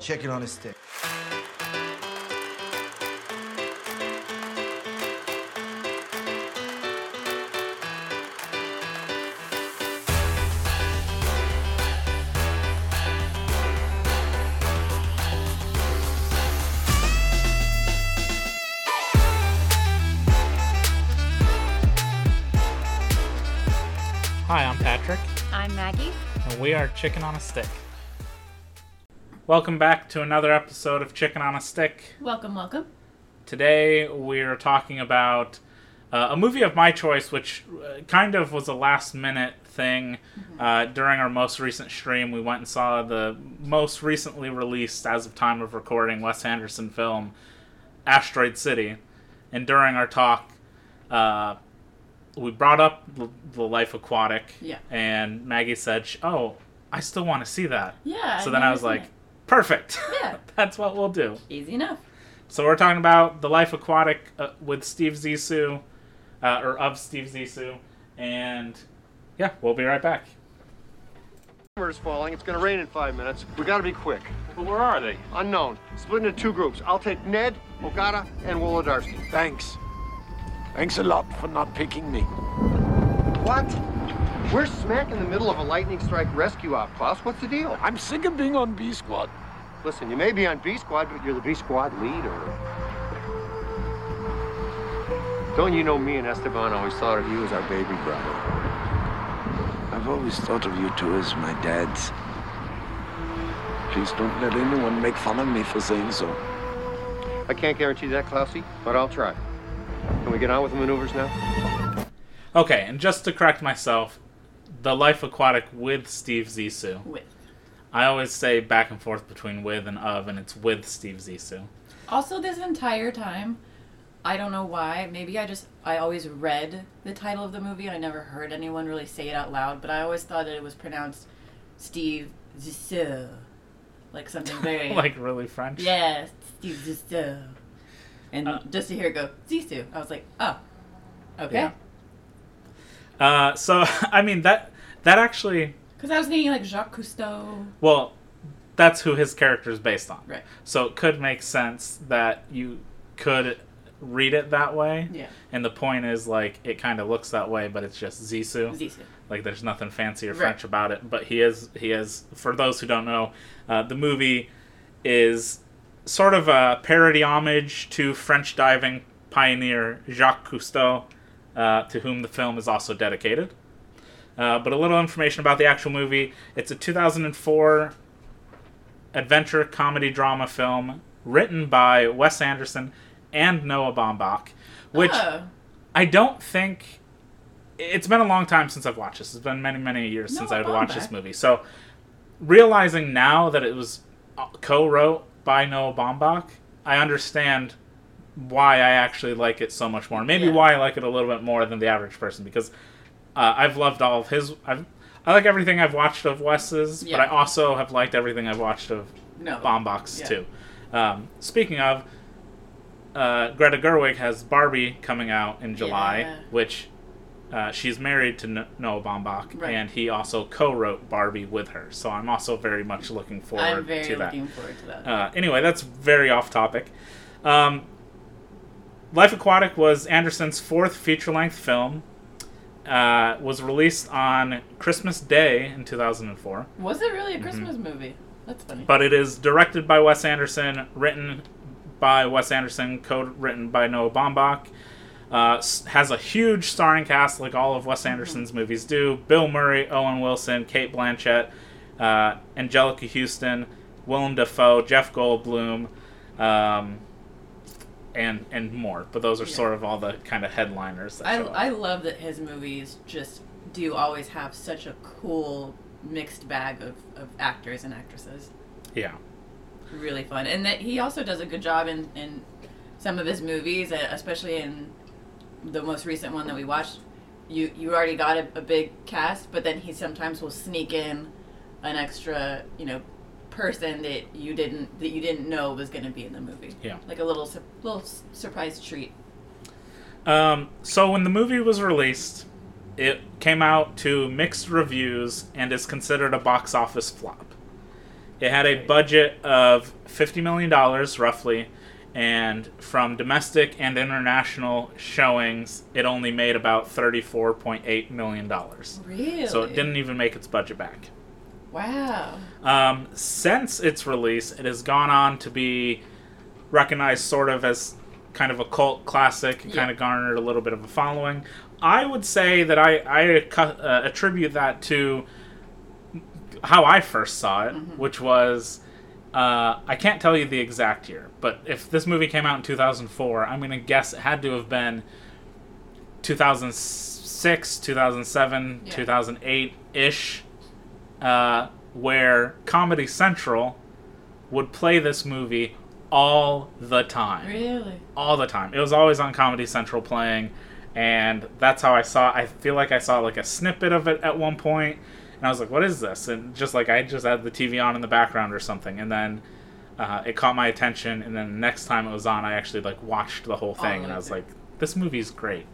chicken on a stick. Hi, I'm Patrick, I'm Maggie. and we are Chicken on a Stick. Welcome back to another episode of Chicken on a Stick. Welcome, welcome. Today we're talking about uh, a movie of my choice, which uh, kind of was a last minute thing. Uh, during our most recent stream, we went and saw the most recently released, as of time of recording, Wes Anderson film, Asteroid City. And during our talk, uh, we brought up the, Life Aquatic. Yeah. And Maggie said, "Oh, I still want to see that." Yeah. so then I never was like, it. "Perfect. Yeah. That's what we'll do." easy enough. So we're talking about the Life Aquatic uh, with Steve Zissou, uh, or of Steve Zissou, and yeah, we'll be right back. Summer's falling. It's gonna rain in five minutes. We gotta be quick. But where are they? Unknown. Split into two groups. I'll take Ned, Ogata, and Wolodarski. Thanks. Thanks a lot for not picking me. What? We're smack in the middle of a lightning strike rescue op, Klaus. What's the deal? I'm sick of being on B Squad. Listen, you may be on B squad, but you're the B squad leader. Don't you know me and Esteban always thought of you as our baby brother? I've always thought of you two as my dads. Please don't let anyone make fun of me for saying so. I can't guarantee that, Klausy, but I'll try. Can we get on with the maneuvers now? Okay, and just to correct myself, the Life Aquatic with Steve Zissou. With. I always say back and forth between with and of, and it's with Steve Zissou. Also, this entire time, I don't know why. Maybe I just I always read the title of the movie. I never heard anyone really say it out loud, but I always thought that it was pronounced Steve Zissou, like something very like really French. Yes, Steve Zissou. And Uh, just to hear it go Zissou, I was like, oh, okay. Yeah. Uh, so I mean that that actually, Because I was thinking like Jacques Cousteau. well, that's who his character is based on. Right. So it could make sense that you could read it that way. Yeah. And the point is, like, it kind of looks that way, but it's just Zissou. Zissou. Like, there's nothing fancy or Right. French about it. But he is, he is. For those who don't know, uh, the movie is sort of a parody homage to French diving pioneer Jacques Cousteau, uh, to whom the film is also dedicated. Uh, but a little information about the actual movie: it's a 2004 adventure comedy drama film written by Wes Anderson and Noah Baumbach, which Oh. I don't think it's been a long time since I've watched this. It's been many, many years since I've watched this movie. So realizing now that it was uh, co-wrote by Noah Baumbach, I understand why I actually like it so much more. Maybe Yeah. why I like it a little bit more than the average person because uh, I've loved all of his. I've, I like everything I've watched of Wes's, Yeah. but I also have liked everything I've watched of Noah Baumbach Yeah. too. Um, speaking of, uh, Greta Gerwig has Barbie coming out in July, Yeah. which uh, she's married to Noah Baumbach, Right. and he also co-wrote Barbie with her. So I'm also very much looking forward I'm very to that. looking forward to that. Uh, anyway, that's very off topic. Um, Life Aquatic was Anderson's fourth feature-length film. Uh, was released on Christmas Day in 2004. Was it really a Christmas movie? That's funny. mm-hmm. But it is directed by Wes Anderson, written by Wes Anderson, co-written by Noah Baumbach. Uh, has a huge starring cast like all of Wes Anderson's movies do. Bill Murray, Owen Wilson, Cate Blanchett, uh, Anjelica Huston, Willem Dafoe, Jeff Goldblum, um, and and more. But those are Yeah. sort of all the kind of headliners. That I. I love that his movies just do always have such a cool mixed bag of, of actors and actresses. yeah. Really fun. And that he also does a good job in, in some of his movies, uh, especially in the most recent one that we watched. You you already got a, a big cast, but then he sometimes will sneak in an extra, you know, person that you didn't that you didn't know was going to be in the movie. Yeah. Like a little sur- little s- surprise treat. Um, so when the movie was released, it came out to mixed reviews and is considered a box office flop. It had a budget of $50 million, roughly, and from domestic and international showings, it only made about $34.8 million. Really? So it didn't even make its budget back. Wow. Um, since its release, it has gone on to be recognized sort of as kind of a cult classic, Yeah. kind of garnered a little bit of a following. I would say that I, I uh, attribute that to how I first saw it, which was uh, I can't tell you the exact year, but if this movie came out in 2004, I'm going to guess it had to have been 2006, 2007, Yeah. 2008 ish, uh, where Comedy Central would play this movie all the time Really? all the time. It was always on Comedy Central playing, and that's how I saw. I feel like I saw like a snippet of it at one point, and I was like, "What is this?" And just like I just had the TV on in the background or something, and then uh, it caught my attention. And then the next time it was on, I actually like watched the whole thing, the and I was through. like, "This movie's great."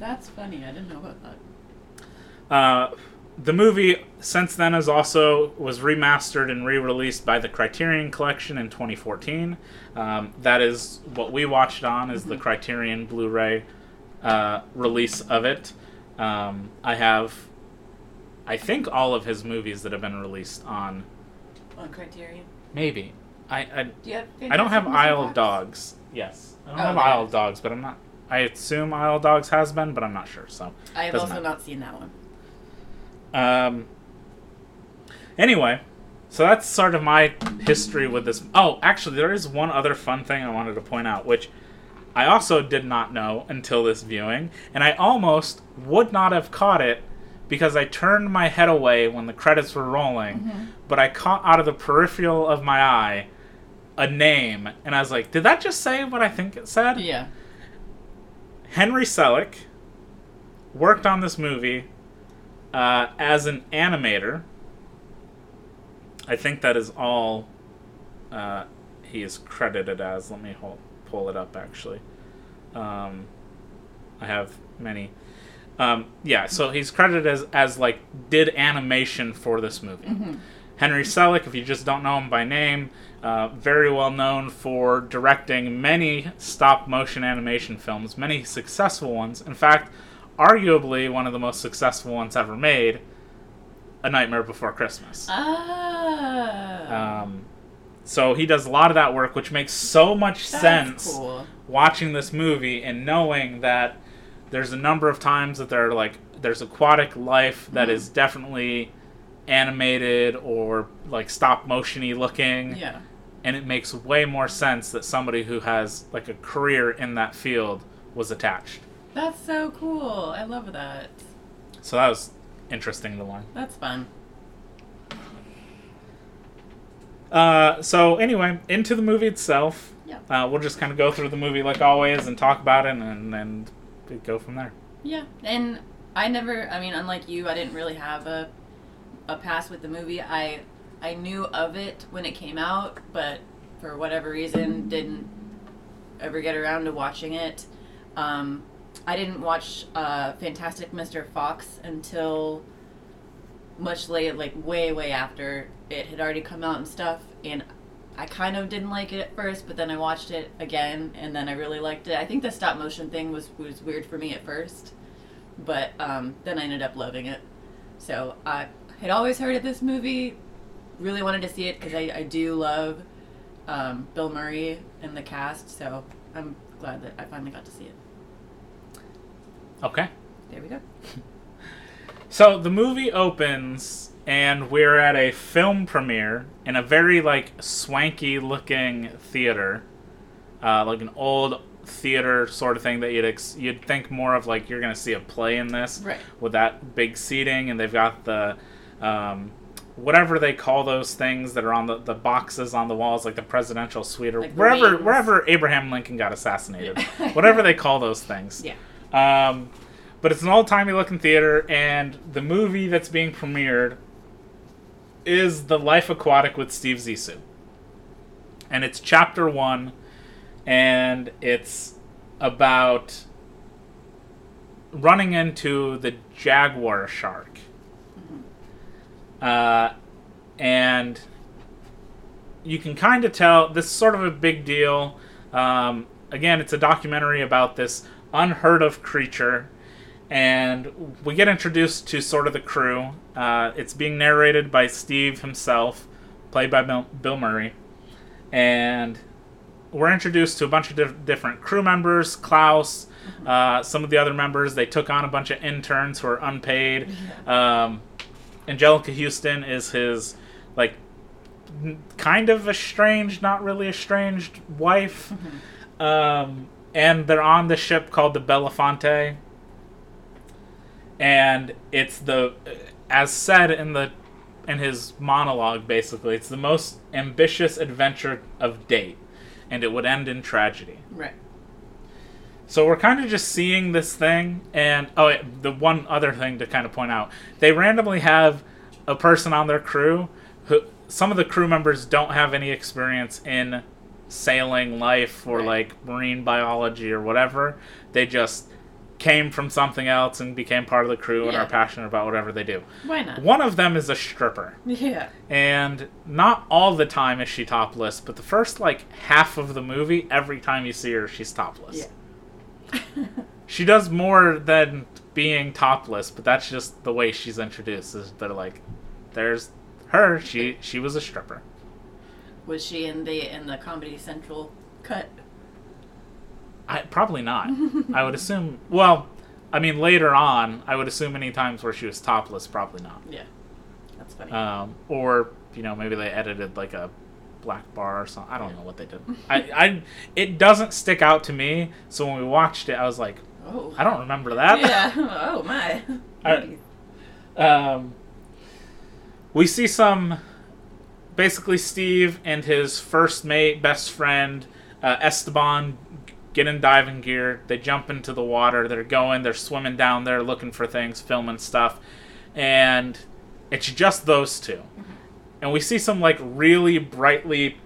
That's funny. I didn't know about that. Uh, the movie since then has also was remastered and re-released by the Criterion Collection in 2014. Um, that is what we watched on is the Criterion Blu-ray uh, release of it. Um, I have, I think, all of his movies that have been released on. On Criterion. Maybe I I, Do I don't have Isle of Dogs. Yes, I don't Oh, have Isle of. Dogs, but I'm not. I assume Isle of Dogs has been, but I'm not sure. So. i have also matter. not seen that one. Um. Anyway, so that's sort of my history with this. Oh, actually, there is one other fun thing I wanted to point out, which I also did not know until this viewing, and I almost would not have caught it because I turned my head away when the credits were rolling, but I caught out of the peripheral of my eye a name, and I was like, "Did that just say what I think it said?" Yeah. Henry Selick worked on this movie uh, as an animator. I think that is all uh, he is credited as. Let me hold, pull it up actually. Um, I have many. Um, yeah, so he's credited as as like did animation for this movie. Henry Selick, if you just don't know him by name, uh, very well known for directing many stop motion animation films, many successful ones. In fact, arguably one of the most successful ones ever made, A Nightmare Before Christmas. Ah. Um, so he does a lot of that work, which makes so much That's sense cool. watching this movie and knowing that there's a number of times that there are like there's aquatic life that Mhm. is definitely animated or like stop motiony looking Yeah. and it makes way more sense that somebody who has like a career in that field was attached That's so cool. I love that. so that was interesting to learn That's fun. uh, so anyway into the movie itself Yeah. uh, we'll just kind of go through the movie like always and talk about it and then go from there Yeah. And I never I mean, unlike you, I didn't really have a a pass with the movie. I I knew of it when it came out, but for whatever reason didn't ever get around to watching it. Um, I didn't watch uh, Fantastic Mr. Fox until much later, like way, way after it had already come out and stuff. And I kind of didn't like it at first, but then I watched it again, and then I really liked it. I think the stop motion thing was was weird for me at first, but um, then I ended up loving it. So I had always heard of this movie, really wanted to see it because I, I do love um, Bill Murray and the cast. So I'm glad that I finally got to see it. Okay There we go. So the movie opens, and we're at a film premiere in a very like swanky looking theater, uh, like an old theater sort of thing that you'd ex- you'd think more of like you're gonna see a play in this, Right. With that big seating, and they've got the um, whatever they call those things that are on the, the boxes on the walls, like the presidential suite or Like wherever wherever Abraham Lincoln got assassinated, Yeah. whatever they call those things. Yeah. Um, but it's an old timey looking theater, and the movie that's being premiered is The Life Aquatic with Steve Zissou. And it's chapter one, and it's about running into the jaguar shark. Uh, and you can kind of tell this is sort of a big deal. Um, again, it's a documentary about this unheard of creature, and we get introduced to sort of the crew. Uh, it's being narrated by Steve himself, played by Bill, Bill Murray, and we're introduced to a bunch of diff- different crew members. Klaus, uh, some of the other members, they took on a bunch of interns who are unpaid. Um, Anjelica Huston is his like kind of estranged, not really estranged wife. Um, and they're on the ship called the Belafonte. And it's the, as said in the, in his monologue, basically, it's the most ambitious adventure of date, and it would end in tragedy. Right. So we're kind of just seeing this thing, and oh, wait, the one other thing to kind of point out: they randomly have a person on their crew who some of the crew members don't have any experience in sailing life or Right. like marine biology or whatever. They just came from something else and became part of the crew and are passionate about whatever they do. Why not? One of them is a stripper. Yeah. And not all the time is she topless, but the first like half of the movie, every time you see her, she's topless. Yeah. She does more than being topless, but that's just the way she's introduced. Is they're like, there's her. She she was a stripper. Was she in the in the Comedy Central cut? I probably not. I would assume. Well, I mean later on, I would assume any times where she was topless, probably not. Yeah. That's funny. Um, or you know maybe they edited like a black bar or something. I don't know what they did. I, I it doesn't stick out to me. So when we watched it, I was like, oh. I don't remember that. Yeah. Oh my. I- um, we see some basically Steve and his first mate, best friend, uh, Esteban, get in diving gear. They jump into the water. They're going. They're swimming down there, looking for things, filming stuff, and it's just those two. And we see some like really brightly,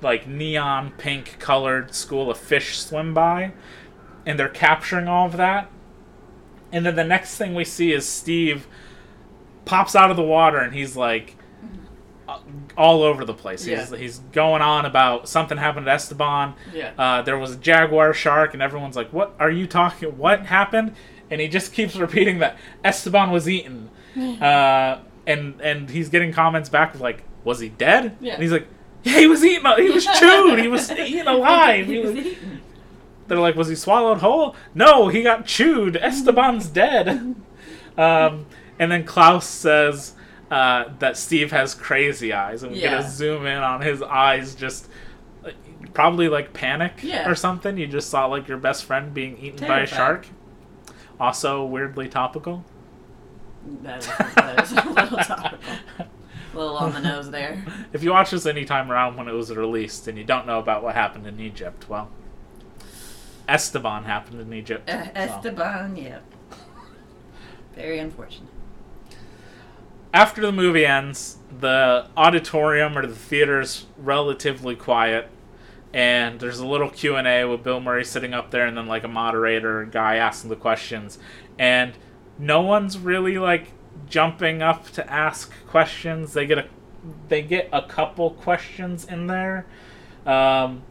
like neon pink colored school of fish swim by, and they're capturing all of that. And then the next thing we see is Steve pops out of the water and he's like all over the place. He's, Yeah. he's going on about something happened at Esteban. Yeah. Uh, there was a jaguar shark, and everyone's like, "What are you talking? What happened?" And he just keeps repeating that Esteban was eaten, uh, and and he's getting comments back of like, "Was he dead?" Yeah. And he's like, "Yeah, he was eaten. He was chewed. He was eaten alive. he He was, eaten. they're like, was he swallowed whole? No, he got chewed. Esteban's dead. Um, and then Klaus says uh, that Steve has crazy eyes, and we get Yeah. a zoom in on his eyes, just probably like panic Yeah. or something. You just saw like your best friend being eaten by a shark. Also weirdly topical. That is, that is a little topical. A little on the nose there. If you watch this any time around when it was released and you don't know about what happened in Egypt, well, Esteban happened in Egypt. Uh, so. Esteban, yeah. Very unfortunate. After the movie ends, the auditorium or the theater's relatively quiet, and there's a little Q and A with Bill Murray sitting up there, and then like a moderator guy asking the questions, and no one's really like jumping up to ask questions. They get a they get a couple questions in there. Um,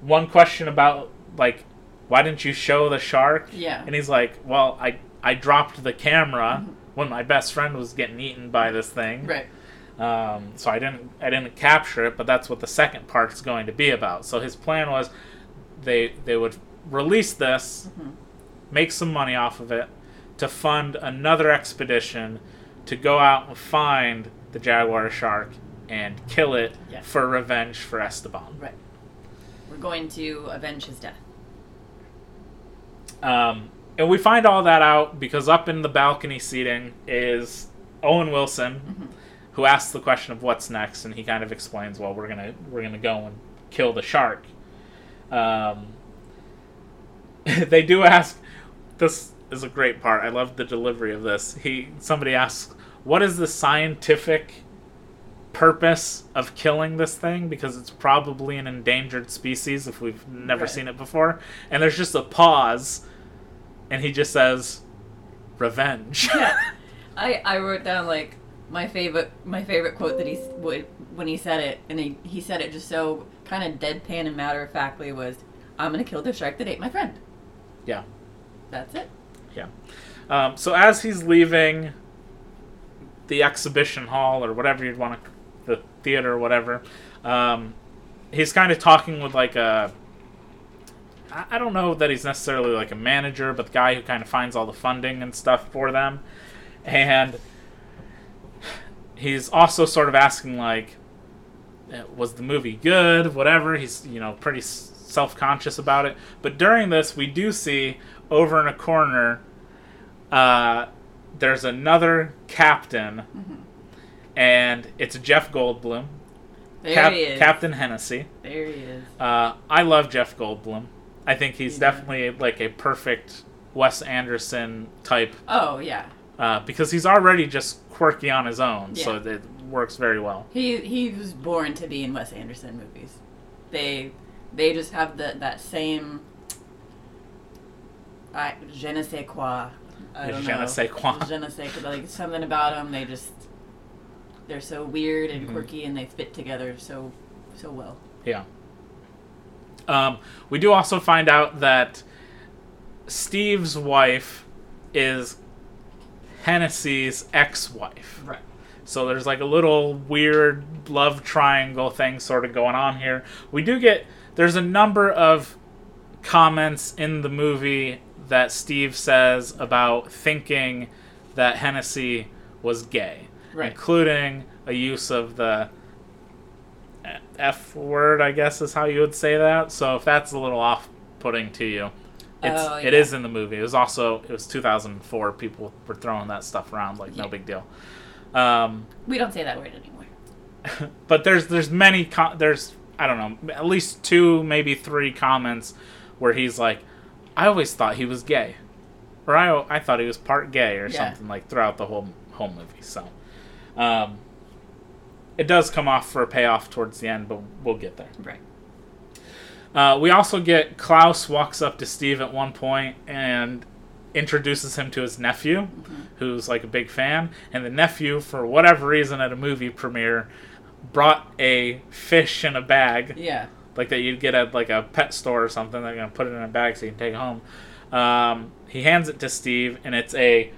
one question about like why didn't you show the shark? Yeah. And he's like, well, I I dropped the camera when my best friend was getting eaten by this thing. Right. Um, so I didn't I didn't capture it, but that's what the second part's going to be about. So his plan was they they would release this, make some money off of it, to fund another expedition to go out and find the jaguar shark and kill it Yeah. for revenge for Esteban. Right. We're going to avenge his death. Um, and we find all that out because up in the balcony seating is Owen Wilson, who asks the question of what's next, and he kind of explains, "Well, we're gonna we're gonna go and kill the shark." Um, they do ask. This is a great part. I love the delivery of this. He somebody asks, "What is the scientific purpose of killing this thing?" Because it's probably an endangered species if we've never Right. seen it before. And there's just a pause, and he just says, "Revenge." Yeah. I, I wrote down like my favorite my favorite quote that he would when he said it, and he he said it just so kind of deadpan and matter of factly was, "I'm gonna kill the shark that ate my friend." Yeah. That's it. Yeah. Um, so as he's leaving the exhibition hall or whatever you'd want to, the theater or whatever, um, he's kind of talking with like a. I don't know that he's necessarily like a manager, but the guy who kind of finds all the funding and stuff for them, and he's also sort of asking like, eh, was the movie good? Whatever. He's you know pretty self conscious about it. But during this, we do see over in a corner, uh, there's another captain, and it's Jeff Goldblum, There Cap- he is. Captain Hennessy. There he is. Uh, I love Jeff Goldblum. I think he's Yeah. definitely like a perfect Wes Anderson type Oh yeah. uh, because he's already just quirky on his own, so it works very well. He he was born to be in Wes Anderson movies. They they just have the that same I je ne sais quoi. I don't Je know. ne sais quoi. Je ne sais quoi. Like something about them. They just they're so weird and Mhm. quirky, and they fit together so so well. Yeah. Um, we do also find out that Steve's wife is Hennessy's ex-wife. Right. So there's like a little weird love triangle thing sort of going on here. We do get there's a number of comments in the movie that Steve says about thinking that Hennessy was gay, Right. including a use of the F word, I guess is how you would say that. So if that's a little off-putting to you, it's Oh, yeah. is in the movie. It was also it was 2004. People were throwing that stuff around like no big deal. Um, We don't say that word anymore. but there's there's many co- there's I don't know at least two maybe three comments where he's like, I always thought he was gay, or I I thought he was part gay or Yeah. something like throughout the whole whole movie. So, um, it does come off for a payoff towards the end, but we'll get there. Right. Uh, we also get Klaus walks up to Steve at one point and introduces him to his nephew, who's like a big fan. And the nephew, for whatever reason, at a movie premiere, brought a fish in a bag, Yeah. like that you'd get at like a pet store or something. They're gonna put it in a bag so you can take it home. Um, he hands it to Steve, and it's a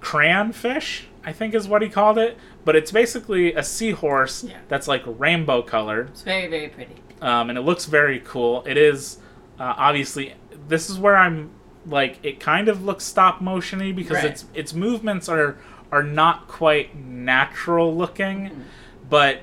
crayon fish, I think is what he called it. But it's basically a seahorse Yeah. that's like rainbow colored It's very very pretty. um, and it looks very cool. It is uh, obviously this is where I'm like it kind of looks stop motiony because Right. its its movements are are not quite natural looking, Mm-hmm. but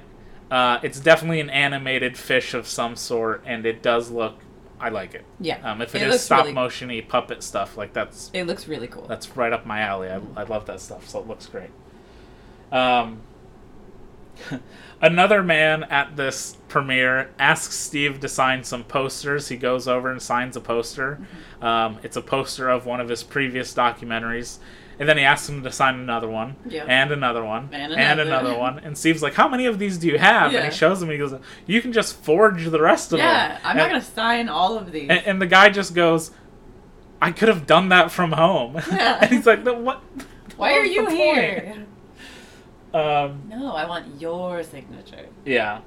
uh, it's definitely an animated fish of some sort, and it does look. I like it. Yeah. Um, if it It is stop really- motiony puppet stuff, like that's It looks really cool. that's right up my alley. I, I love that stuff, so it looks great. Um, another man at this premiere asks Steve to sign some posters. He goes over and signs a poster. Um, it's a poster of one of his previous documentaries. And then he asks him to sign another one, Yeah. and another one, And and another. another one. And Steve's like, "How many of these do you have?" And he shows him. He goes, "You can just forge the rest of them." yeah, I'm not gonna sign all of these. and, and the guy just goes, "I could have done that from home." Yeah. and he's like, "No, "What? Why are you here? Point?" Um, No, I want your signature. yeah,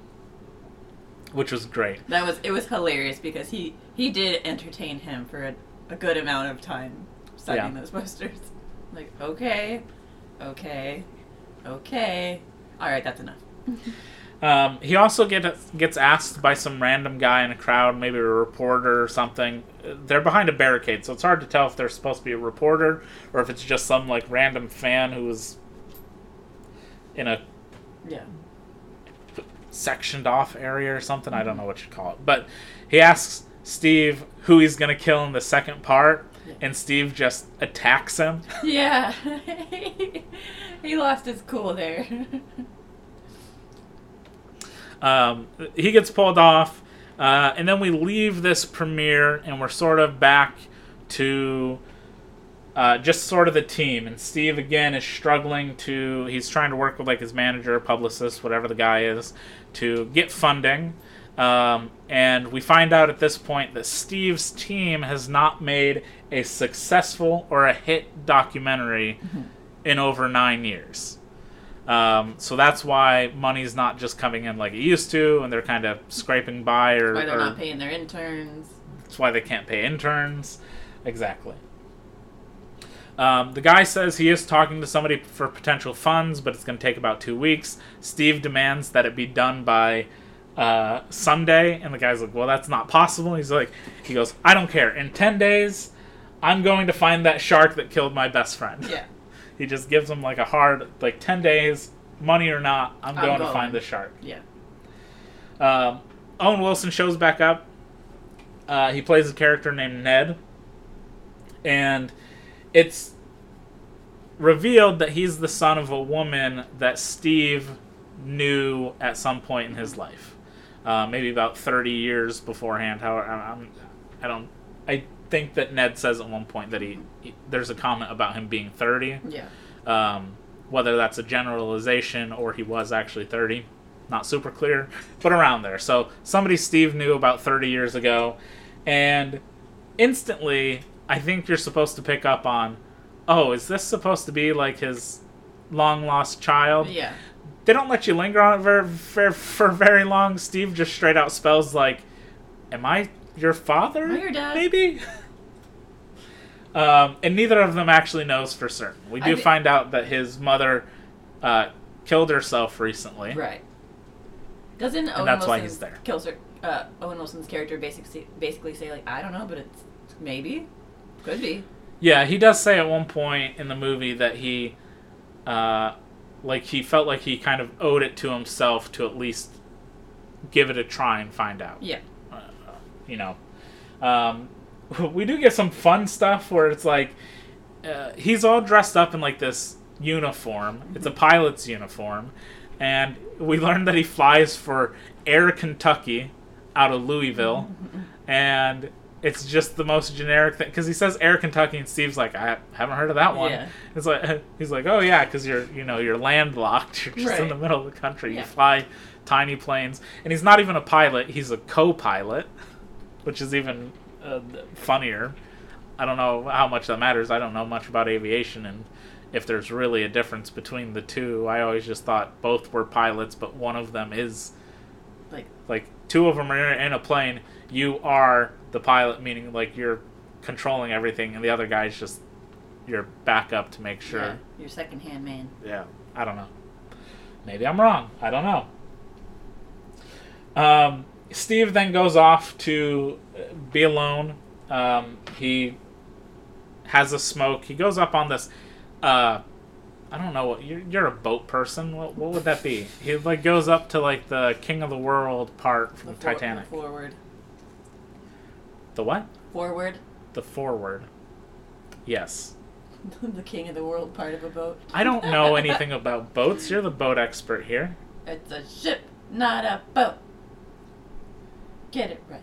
which was great. That was it was hilarious because he he did entertain him for a, a good amount of time signing Yeah. those posters. Like okay, okay, okay. All right, that's enough. Um, he also get, gets asked by some random guy in a crowd, maybe a reporter or something. They're behind a barricade, so it's hard to tell if they're supposed to be a reporter or if it's just some like random fan who was in a Yeah. sectioned off area or something. I don't know what you call it. But he asks Steve who he's going to kill in the second part, and Steve just attacks him. Yeah. he lost his cool there. Um, he gets pulled off, uh, and then we leave this premiere, and we're sort of back to uh, just sort of the team. And Steve again is struggling to. He's trying to work with like his manager, publicist, whatever the guy is, to get funding. Um, and we find out at this point that Steve's team has not made a successful or a hit documentary in over nine years. Um, so that's why money's not just coming in like it used to, and they're kind of scraping by, or, Why they're or not paying their interns. that's why they can't pay interns. Exactly. Um, the guy says he is talking to somebody for potential funds, but it's going to take about two weeks. Steve demands that it be done by uh, Sunday, and the guy's like, "Well, that's not possible." He's like, "He goes, I don't care. In ten days, I'm going to find that shark that killed my best friend." Yeah. He just gives him like a hard, like ten days, money or not, I'm, I'm going, to find the shark. Yeah. Um, Owen Wilson shows back up. Uh, he plays a character named Ned, and it's revealed that he's the son of a woman that Steve knew at some point in his life, uh, maybe about thirty years beforehand. However, I- I'm, I don't. I think that Ned says at one point that he, he there's a comment about him being thirty. Yeah. Um, whether that's a generalization or he was actually 30, not super clear, but around there. So somebody Steve knew about 30 years ago, and instantly, I think you're supposed to pick up on, oh, is this supposed to be like his long lost child? Yeah. They don't let you linger on it for, for, for very long. Steve just straight out spells like, "Am I your father? Am I your dad?" Maybe." Um, and neither of them actually knows for certain. We do I find out that his mother uh, killed herself recently. Right. Doesn't Owen that's why Wilson's he's there. Kills uh, Owen Wilson's character basically basically say like I don't know, but it's maybe, could be. Yeah, he does say at one point in the movie that he, uh, like he felt like he kind of owed it to himself to at least give it a try and find out. Yeah. you know. Um, we do get some fun stuff where it's like uh, he's all dressed up in like this uniform. It's a pilot's uniform, and we learn that he flies for Air Kentucky out of Louisville, and it's just the most generic thing because he says Air Kentucky, and Steve's like, I haven't heard of that one. Yeah. It's like he's like, oh yeah, because you're you know you're landlocked. You're just in the middle of the country. Yeah. You fly tiny planes, and he's not even a pilot. He's a co-pilot, which is even uh, funnier. I don't know how much that matters. I don't know much about aviation and if there's really a difference between the two. I always just thought both were pilots, but one of them is Like like two of them are in a plane. You are the pilot, meaning like you're controlling everything, and the other guy's just your backup to make sure. yeah, your second hand man. Yeah, I don't know. Maybe I'm wrong. I don't know. Um, Steve then goes off to be alone. Um, he has a smoke. He goes up on this. Uh, I don't know what you're. You're a boat person. What, what would that be? He like goes up to like the King of the World part from The for- Titanic. forward. The what? Forward. The forward. Yes. the king of the world part of a boat. I don't know anything about boats. You're the boat expert here. It's a ship, not a boat. Get it right.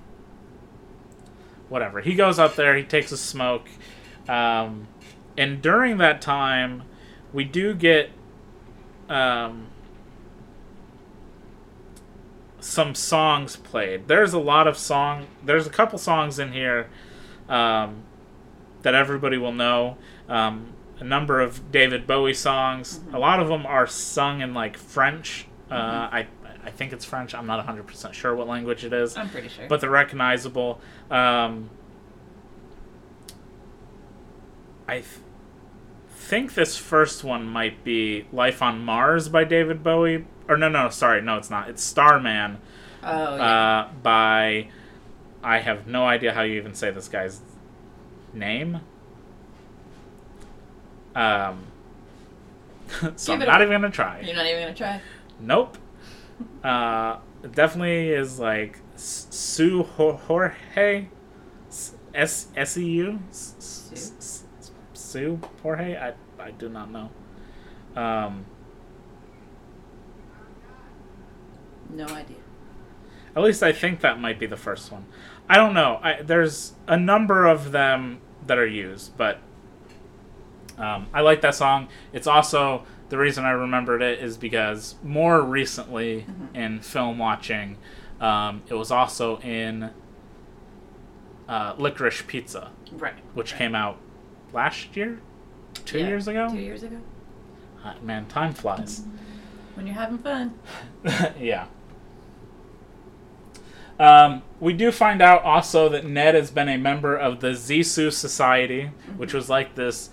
whatever. He goes up there, he takes a smoke, um, and during that time, we do get um, some songs played. There's a lot of song. There's a couple songs in here um, that everybody will know. Um, a number of David Bowie songs. A lot of them are sung in like French. Uh, I I think it's French. I'm not 100% sure what language it is I'm pretty sure. but they're recognizable. Um, I th- think this first one might be "Life on Mars" by David Bowie. Or no, no, sorry, no, it's not. It's "Starman" oh yeah. uh, by. I have no idea how you even say this guy's name. Um, so I'm not a- even gonna try. You're not even gonna try. Nope. Uh, definitely is like Seu Jorge, S S E U, Seu Jorge. I I do not know. Um, No idea. at least I think that might be the first one. I don't know. I, there's a number of them that are used, but um, I like that song. It's also the reason I remembered it is because more recently in film watching, um, it was also in uh, Licorice Pizza, Right. which right. came out last year, two Yeah, years ago. Two years ago. Uh, man, time flies. When you're having fun. yeah. Um, we do find out also that Ned has been a member of the Zissou Society, which was like this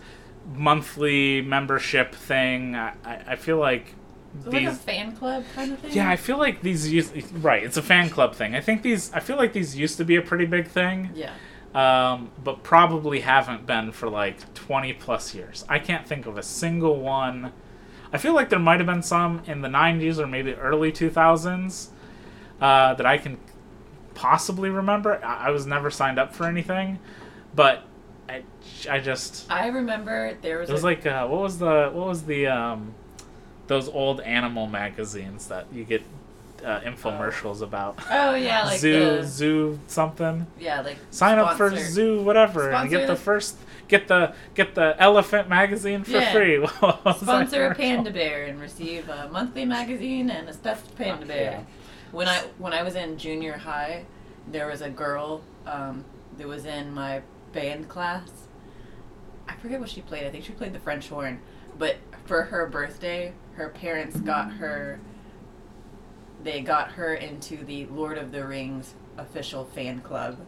monthly membership thing. I, I feel like it like a these. fan club kind of thing? Yeah, I feel like these used right. It's a fan club thing. I think these. I feel like these used to be a pretty big thing, Yeah. um, but probably haven't been for like twenty plus years. I can't think of a single one. I feel like there might have been some in the '90s or maybe early 2000s uh, that I can possibly remember. I, I was never signed up for anything, but I, I just I remember there was, it was a, like uh, what was the what was the um, those old animal magazines that you get uh, infomercials about. oh yeah, like zoo, the, zoo, something. yeah, like Sign up for zoo, whatever, and Sponsor get the- first, get the get the elephant magazine for Yeah. free. What was that sponsor a panda bear and receive a monthly magazine and a stuffed panda bear. Yeah. When I when I was in junior high, there was a girl um, that was in my band class. I forget what she played. I think she played the French horn. But for her birthday, her parents got her. They got her into the Lord of the Rings official fan club,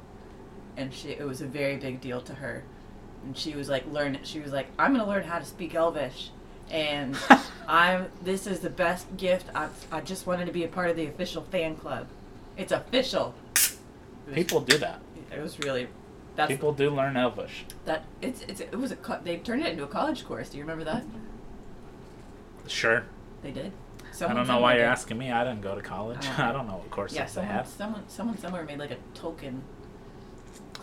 and she it was a very big deal to her. And she was like, learn. She was like, I'm gonna learn how to speak Elvish, and I'm. This is the best gift. I I just wanted to be a part of the official fan club. It's official. It was- People do that. It was really. That's People do learn Elvish. that. It's it's it was a. co- They turned it into a college course. Do you remember that? Sure. They did. I don't know why you're did. asking me. I didn't go to college. Oh. I don't know what courses Yeah, they someone, had. someone, someone somewhere made like a token.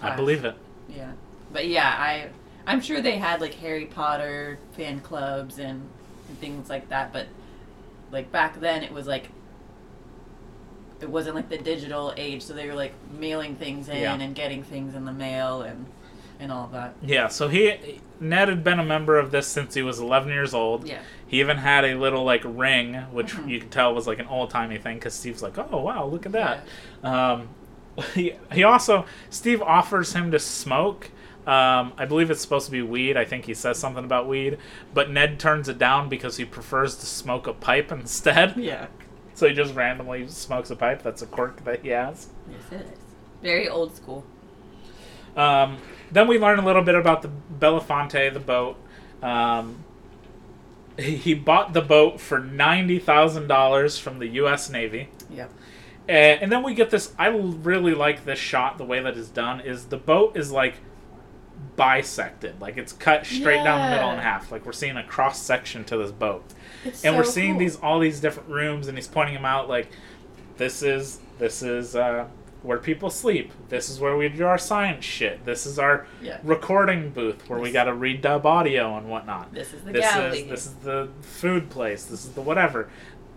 I believe it. Yeah, but yeah, I, I'm sure they had like Harry Potter fan clubs and, and things like that. But like back then, it was like. It wasn't like the digital age, so they were like mailing things in Yeah. and getting things in the mail and, and all that. Yeah, so he Ned had been a member of this since he was 11 years old. Yeah. He even had a little like ring, which Mhm. you could tell was like an old timey thing because Steve's like, "Oh wow, look at that." Yeah. Um, he he also Steve offers him to smoke. Um, I believe it's supposed to be weed. I think he says something about weed, but Ned turns it down because he prefers to smoke a pipe instead. Yeah. So he just randomly smokes a pipe. That's a quirk that he has. Yes, it is. Very old school. Um, then we learn a little bit about the Belafonte, the boat. Um, he, he bought the boat for ninety thousand dollars from the U.S. Navy, Yep. and, and then we get this. I really like this shot. The way that it's done is the boat is like bisected, like it's cut straight down the middle in half. Like we're seeing a cross section to this boat. It's and we're seeing cool. these all these different rooms and he's pointing them out like this is this is uh, where people sleep. This is where we do our science shit. This is our Yeah. recording booth where we got to redub audio and whatnot. This is the this galley. is this is the food place. This is the whatever.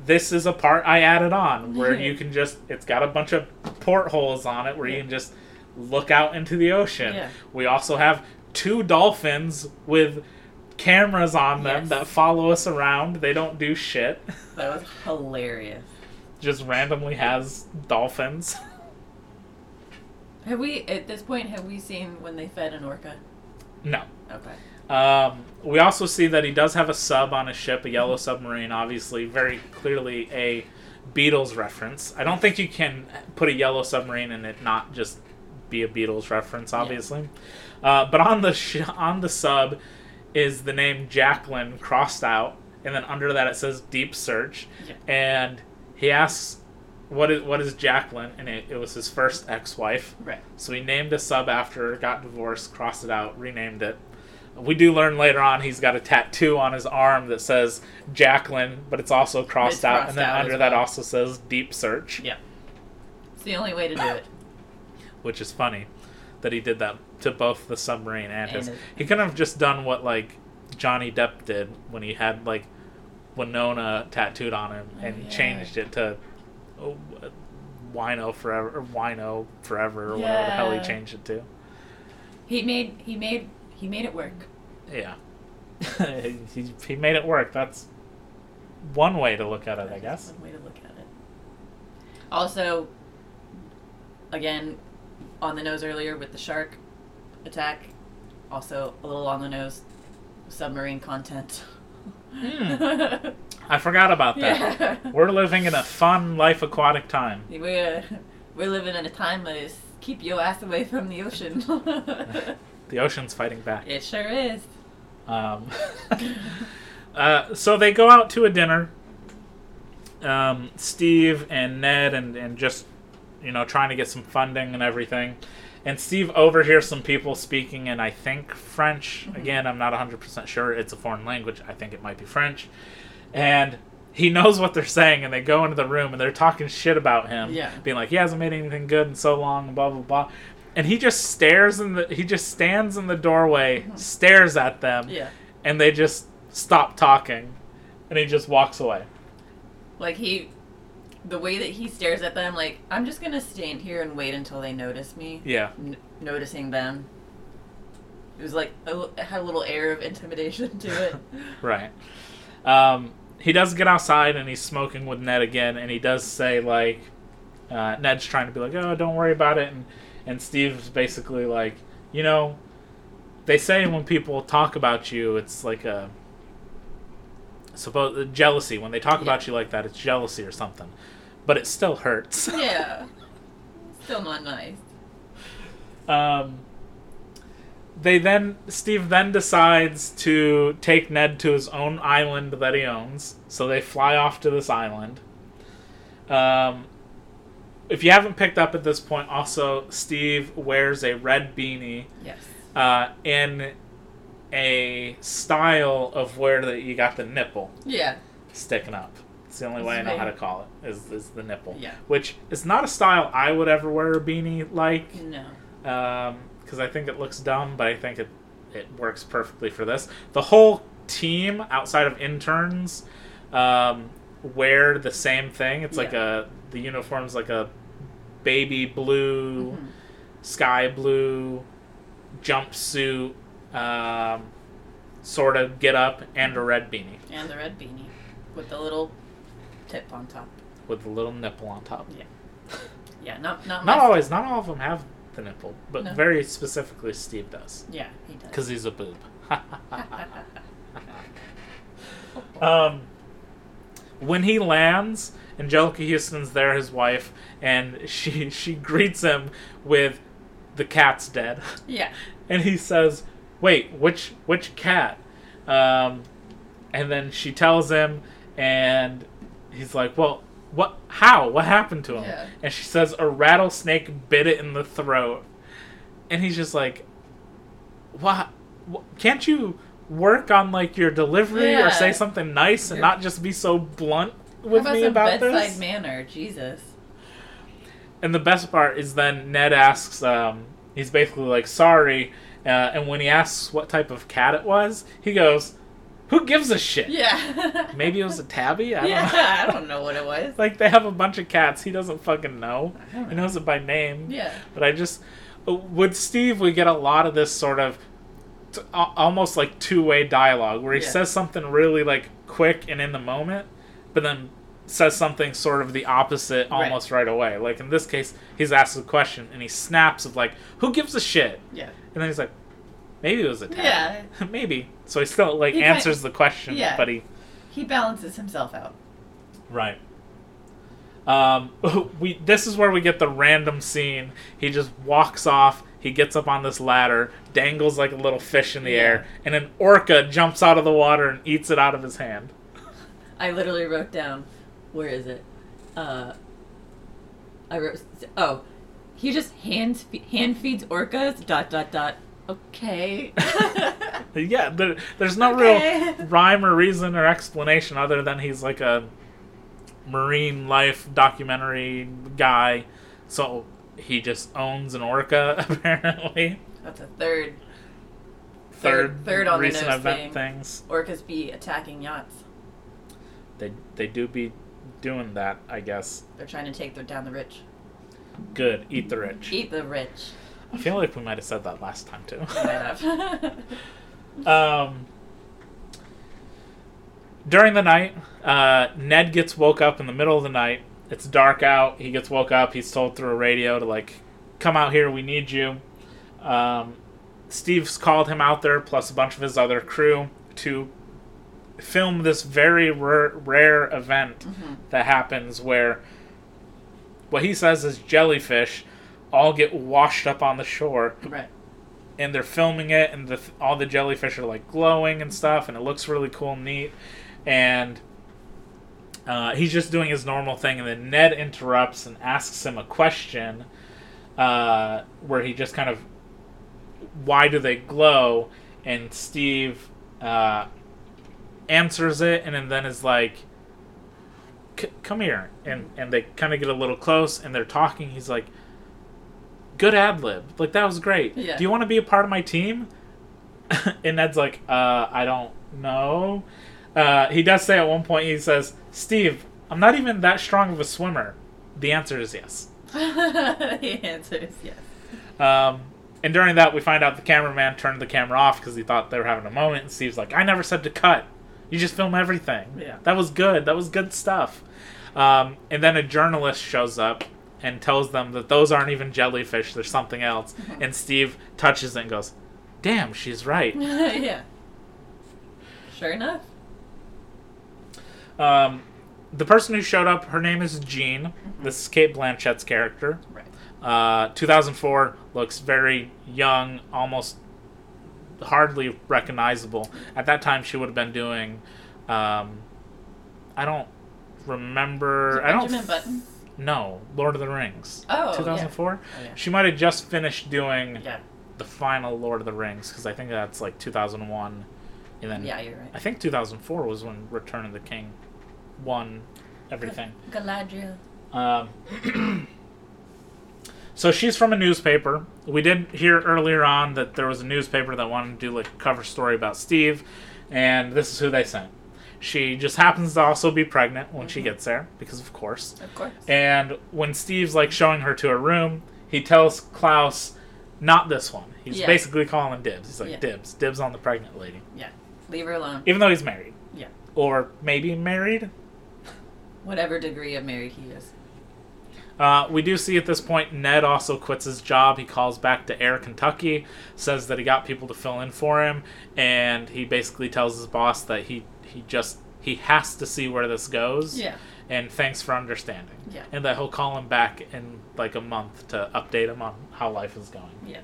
This is a part i added on where you can just it's got a bunch of portholes on it where you can just look out into the ocean Yeah. we also have two dolphins with cameras on them Yes. that follow us around. They don't do shit. That was hilarious. Just randomly has dolphins. Have we, at this point, have we seen when they fed an orca? No. Okay. Um, we also see that he does have a sub on his ship, a yellow submarine, obviously, very clearly a Beatles reference. I don't think you can put a yellow submarine and it not just be a Beatles reference, obviously. Uh, but on the sh- on the sub is the name Jacqueline crossed out, and then under that it says Deep Search, Yeah. and he asks, "What is what is Jacqueline?" And it, it was his first ex-wife. Right. So he named a sub after her, got divorced, crossed it out, renamed it. We do learn later on he's got a tattoo on his arm that says Jacqueline, but it's also crossed It's out, and then out under as that well. also says Deep Search, Yeah. It's the only way to do it. Which is funny that he did that to both the submarine and, his. He could have just done what like Johnny Depp did when he had like Winona tattooed on him and yeah. changed it to oh, Wino forever or Wino forever or whatever the hell he changed it to. He made he made he made it work. Yeah. he, he made it work. That's one way to look at it, I guess. One way to look at it. Also, again, on the nose earlier with the shark attack. Also, a little on the nose, submarine content. Hmm. I forgot about that. Yeah. We're living in a fun life aquatic time. We're we're living in a time that is keep your ass away from the ocean. The ocean's fighting back. it sure is. Um, uh, so they go out to a dinner. Um, Steve and Ned and, and just you know trying to get some funding and everything. And Steve overhears some people speaking in I think French. Mm-hmm. Again, I'm not 100% sure. It's a foreign language. I think it might be French. And he knows what they're saying and they go into the room and they're talking shit about him. Yeah. Being like, he hasn't made anything good in so long and blah blah blah. And he just stares in the he just stands in the doorway, mm-hmm. stares at them Yeah. and they just stop talking and he just walks away Like he, the way that he stares at them, like I'm just gonna stand here and wait until they notice me. yeah N- noticing them. It was like a, it had a little air of intimidation to it. right um, he does get outside and he's smoking with ned again and he does say like uh, ned's trying to be like oh don't worry about it and, and steve's basically like you know they say when people talk about you it's like a suppose jealousy when they talk Yeah. about you like that it's jealousy or something but it still hurts yeah. Still not nice. Um, they then Steve then decides to take Ned to his own island that he owns. So they fly off to this island. Um, if you haven't picked up at this point, also Steve wears a red beanie Yes. uh, in a style of where that you got the nipple Yeah. sticking up. It's the only way I know how to call it is, is the nipple. Yeah. Which is not a style I would ever wear a beanie like No. because I think it looks dumb, but I think it it works perfectly for this. The whole team outside of interns um, wear the same thing. It's like a the uniform's like a baby blue, Mhm. sky blue jumpsuit um, sort of get up and a red beanie And the red beanie with the little tip on top. with a little nipple on top. Yeah. Yeah, not not. Not always. Not all of them have the nipple, but No. very specifically Steve does Yeah, he does. because he's a boob. Um, when he lands, Anjelica Huston's there, his wife, and she she greets him with the cat's dead, yeah. and he says, "Wait, which which cat?" Um, and then she tells him, and he's like, "Well, what? How? What happened to him?" Yeah. And she says, "A rattlesnake bit it in the throat," and he's just like, "What? Wh- Can't you?" Work on like your delivery Yeah. or say something nice and not just be so blunt with about me about bedside this. manner? Jesus. And the best part is then Ned asks, um, he's basically like, sorry. Uh, and when he asks what type of cat it was, he goes, who gives a shit? Yeah. Maybe it was a tabby? I don't yeah. know. I don't know what it was. Like, they have a bunch of cats. He doesn't fucking know. Don't He knows it by name. Yeah. But I just. With Steve, we get a lot of this sort of. t- Almost like two way dialogue where he Yeah. says something really like quick and in the moment, but then says something sort of the opposite Right. almost right away. Like in this case, he's asked a question and he snaps of like, "Who gives a shit?" Yeah. And then he's like, "Maybe it was a tab. Yeah. Maybe." So he still like He kind- answers the question, Yeah. but he He balances himself out. right. Um, we this is where we get the random scene. He just walks off. He gets up on this ladder, dangles like a little fish in the Yeah. air, and an orca jumps out of the water and eats it out of his hand. I literally wrote down, where is it? Uh, I wrote, oh, he just hand hand feeds orcas. Dot dot dot. Okay. Yeah, there, there's no Okay. real rhyme or reason or explanation other than he's like a marine life documentary guy. So he just owns an orca apparently. That's a third. Third, Third- third on the recent nose event thing. things. Orcas be attacking yachts. They they do be doing that, I guess. They're trying to take the, down the rich. Good, eat the rich. Eat the rich. I feel like we might have said that last time too. Might have. Um, during the night, uh, Ned gets woke up in the middle of the night. It's dark out. He gets woke up. He's told through a radio to like, "Come out here. We need you." Um, Steve's called him out there, plus a bunch of his other crew, to film this very rare, rare event that happens where what he says is jellyfish all get washed up on the shore. Right. and they're filming it and the, all the jellyfish are like glowing and stuff and it looks really cool and neat. And uh, he's just doing his normal thing and then ned interrupts and asks him a question uh, where he just kind of why do they glow? And steve uh, answers it and then- is like "C- come here. And and they kind of get a little close and they're talking. He's like good ad lib like that was great Yeah. do you want to be a part of my team and ned's like uh i don't know uh he does say at one point he says steve i'm not even that strong of a swimmer the answer is yes the answer is yes. um, and during that, we find out the cameraman turned the camera off because he thought they were having a moment. And Steve's like, "I never said to cut. You just film everything. Yeah. that was good. That was good stuff." Um, and then a journalist shows up and tells them that those aren't even jellyfish. There's something else. And Steve touches it and goes, "Damn, she's right." yeah. Sure enough. Um, the person who showed up, her name is Jean. This is Cate Blanchett's character. Right. Uh, 2004 looks very young, almost hardly recognizable. At that time, she would have been doing. Um, I don't remember. I don't. Benjamin Button. No, Lord of the Rings. Oh, yeah. 2004. Oh, yeah. She might have just finished doing Yeah. the final Lord of the Rings because I think that's like 2001, and then Yeah, you're right. I think 2004 was when Return of the King won everything. Galadriel. Um, so she's from a newspaper. We did hear earlier on that there was a newspaper that wanted to do like a cover story about Steve, and this is who they sent. She just happens to also be pregnant when she gets there, because of course. Of course. And when Steve's like showing her to her room, he tells Klaus, "Not this one." He's Yeah. basically calling him dibs. He's like, Yeah. "Dibs, dibs on the pregnant lady," yeah. Leave her alone. even though he's married, Yeah. or maybe married. Whatever degree of married he is. Uh, we do see at this point Ned also quits his job. He calls back to Air Kentucky, says that he got people to fill in for him, and he basically tells his boss that he he just he has to see where this goes. Yeah. And thanks for understanding. Yeah. And that he'll call him back in like a month to update him on how life is going. Yeah.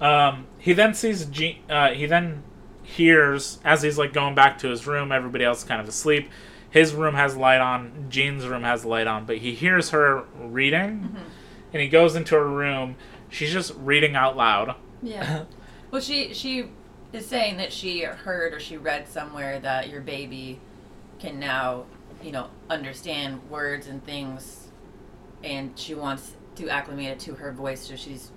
Um, he then sees Jean. Uh, he then hears as he's like going back to his room. Everybody else is kind of asleep. His room has light on. Jean's room has light on, but he hears her reading, and he goes into her room. She's just reading out loud. Yeah. well, she she is saying that she heard or she read somewhere that your baby can now, you know, understand words and things, and she wants to acclimate it to her voice. So she's